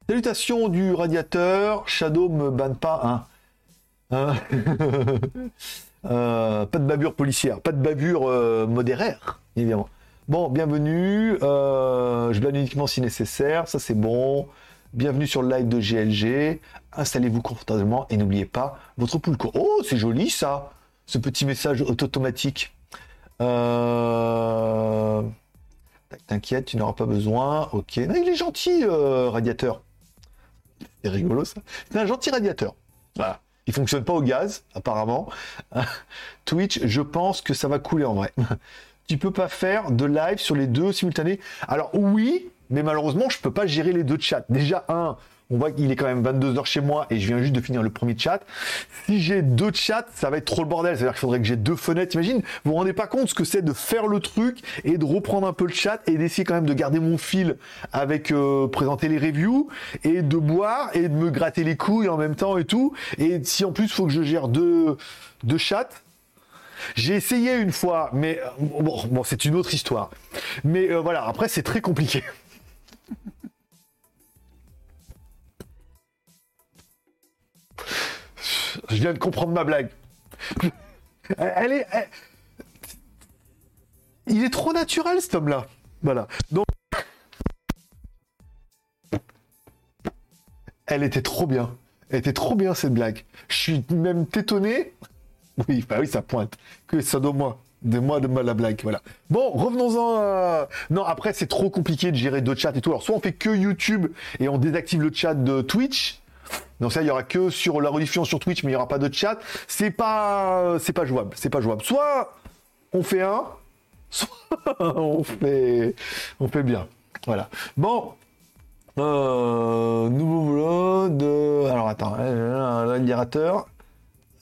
Salutations du radiateur. Shadow me banne pas, hein. Hein [LAUGHS] euh, pas de bavure policière, pas de bavure modéraire, évidemment. Bon, bienvenue. Je blague uniquement si nécessaire, ça c'est bon. Bienvenue sur le live de GLG. Installez-vous confortablement et n'oubliez pas votre poule. Oh, c'est joli ça, ce petit message automatique. T'inquiète, tu n'auras pas besoin. Ok. il est gentil, radiateur. C'est rigolo ça. C'est un gentil radiateur. Voilà. Il fonctionne pas au gaz, apparemment. [LAUGHS] Twitch, je pense que ça va couler en vrai. [LAUGHS] tu peux pas faire de live sur les deux simultanés. Alors oui, mais malheureusement, je peux pas gérer les deux chats. Déjà, un, on voit qu'il est quand même 22h chez moi et je viens juste de finir le premier chat. Si j'ai deux chats, ça va être trop le bordel. C'est-à-dire qu'il faudrait que j'ai deux fenêtres. Imagine, vous vous rendez pas compte ce que c'est de faire le truc et de reprendre un peu le chat et d'essayer quand même de garder mon fil avec euh, présenter les reviews et de boire et de me gratter les couilles en même temps et tout. Et si en plus il faut que je gère deux, deux chats, j'ai essayé une fois, mais euh, bon, c'est une autre histoire. Mais euh, voilà, après c'est très compliqué. Je viens de comprendre ma blague. Elle est. Il est trop naturel cet homme-là. Voilà. Donc. Elle était trop bien. Elle était trop bien cette blague. Je suis même étonné. Oui, bah oui, ça pointe. Que ça de moi. De moi, de moi la blague. Voilà. Bon, revenons-en. Non, après, c'est trop compliqué de gérer deux chats et tout. Alors, soit on fait que YouTube et on désactive le chat de Twitch donc ça, il y aura que sur la rediffusion sur Twitch, mais il y aura pas de chat. C'est pas, c'est pas jouable. C'est pas jouable. Soit on fait un, [LAUGHS] soit on fait, on fait bien. Voilà. Bon. Euh, nouveau vlog Alors attends, l'admirateur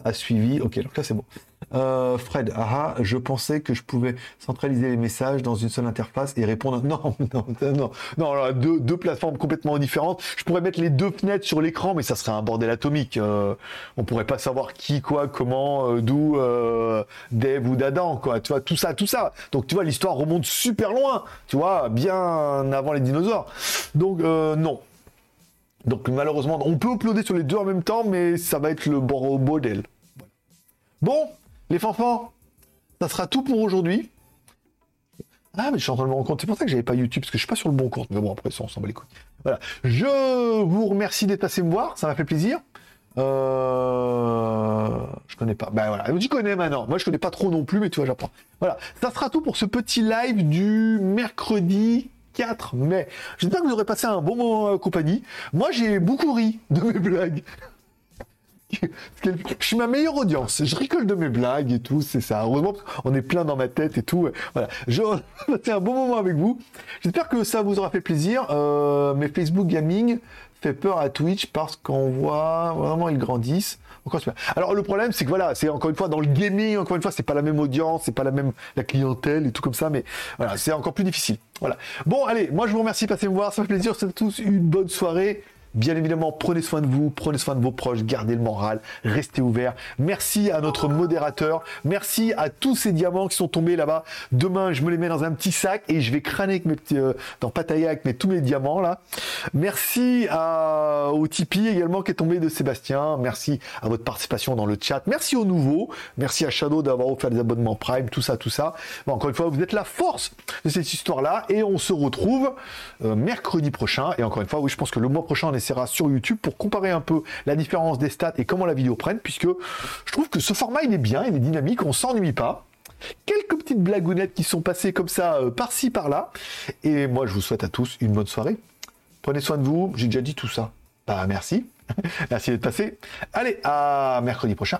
a suivi. Ok, donc là c'est bon. Euh, Fred, ah, je pensais que je pouvais centraliser les messages dans une seule interface et répondre. [LAUGHS] Non, non, non, non, deux, deux plateformes complètement différentes. Je pourrais mettre les deux fenêtres sur l'écran, mais ça serait un bordel atomique. Euh, on pourrait pas savoir qui, quoi, comment, euh, d'où, euh, Dave ou d'Adam, quoi. Tu vois, tout ça, tout ça. Donc, tu vois, l'histoire remonte super loin. Tu vois, bien avant les dinosaures. Donc, non. Donc, malheureusement, on peut uploader sur les deux en même temps, mais ça va être le bordel. Bon, les fanfans, ça sera tout pour aujourd'hui. Ah, mais je suis en train de me rendre compte. C'est pour ça que j'avais pas YouTube, parce que je suis pas sur le bon compte. Mais bon, après ça, on s'en bat les couilles. Voilà. Je vous remercie d'être passé me voir. Ça m'a fait plaisir. Euh... Je connais pas. Ben voilà. Tu connais maintenant. Moi, je connais pas trop non plus, mais tu vois, j'apprends. Voilà. Ça sera tout pour ce petit live du mercredi 4 mai. J'espère que vous aurez passé un bon moment en compagnie. Moi, j'ai beaucoup ri de mes blagues. Je suis ma meilleure audience. Je rigole de mes blagues et tout, c'est ça. Heureusement, on est plein dans ma tête et tout. Voilà. C'est [LAUGHS] un bon moment avec vous. J'espère que ça vous aura fait plaisir. Euh, mais Facebook Gaming fait peur à Twitch parce qu'on voit vraiment ils grandissent. Alors le problème, c'est que voilà, c'est encore une fois dans le gaming, encore une fois, c'est pas la même audience, c'est pas la même la clientèle et tout comme ça, mais voilà, c'est encore plus difficile. Voilà. Bon, allez, moi je vous remercie, passez me voir, ça fait plaisir, c'est tous une bonne soirée. Bien évidemment, prenez soin de vous, prenez soin de vos proches, gardez le moral, restez ouverts. Merci à notre modérateur, merci à tous ces diamants qui sont tombés là-bas. Demain, je me les mets dans un petit sac et je vais crâner avec mes petits, euh, dans Pattaya avec tous mes diamants là. Merci à, au Tipeee également qui est tombé de Sébastien. Merci à votre participation dans le chat. Merci aux nouveaux. Merci à Shadow d'avoir offert des abonnements Prime, tout ça, tout ça. Encore une fois, vous êtes la force de cette histoire-là et on se retrouve euh, mercredi prochain. Et encore une fois, oui, je pense que le mois prochain, on est sur YouTube pour comparer un peu la différence des stats et comment la vidéo prenne, puisque je trouve que ce format il est bien, il est dynamique, on s'ennuie pas. Quelques petites blagounettes qui sont passées comme ça euh, par-ci par-là. Et moi je vous souhaite à tous une bonne soirée. Prenez soin de vous, j'ai déjà dit tout ça. Bah merci. [LAUGHS] Merci d'être passé. Allez, à mercredi prochain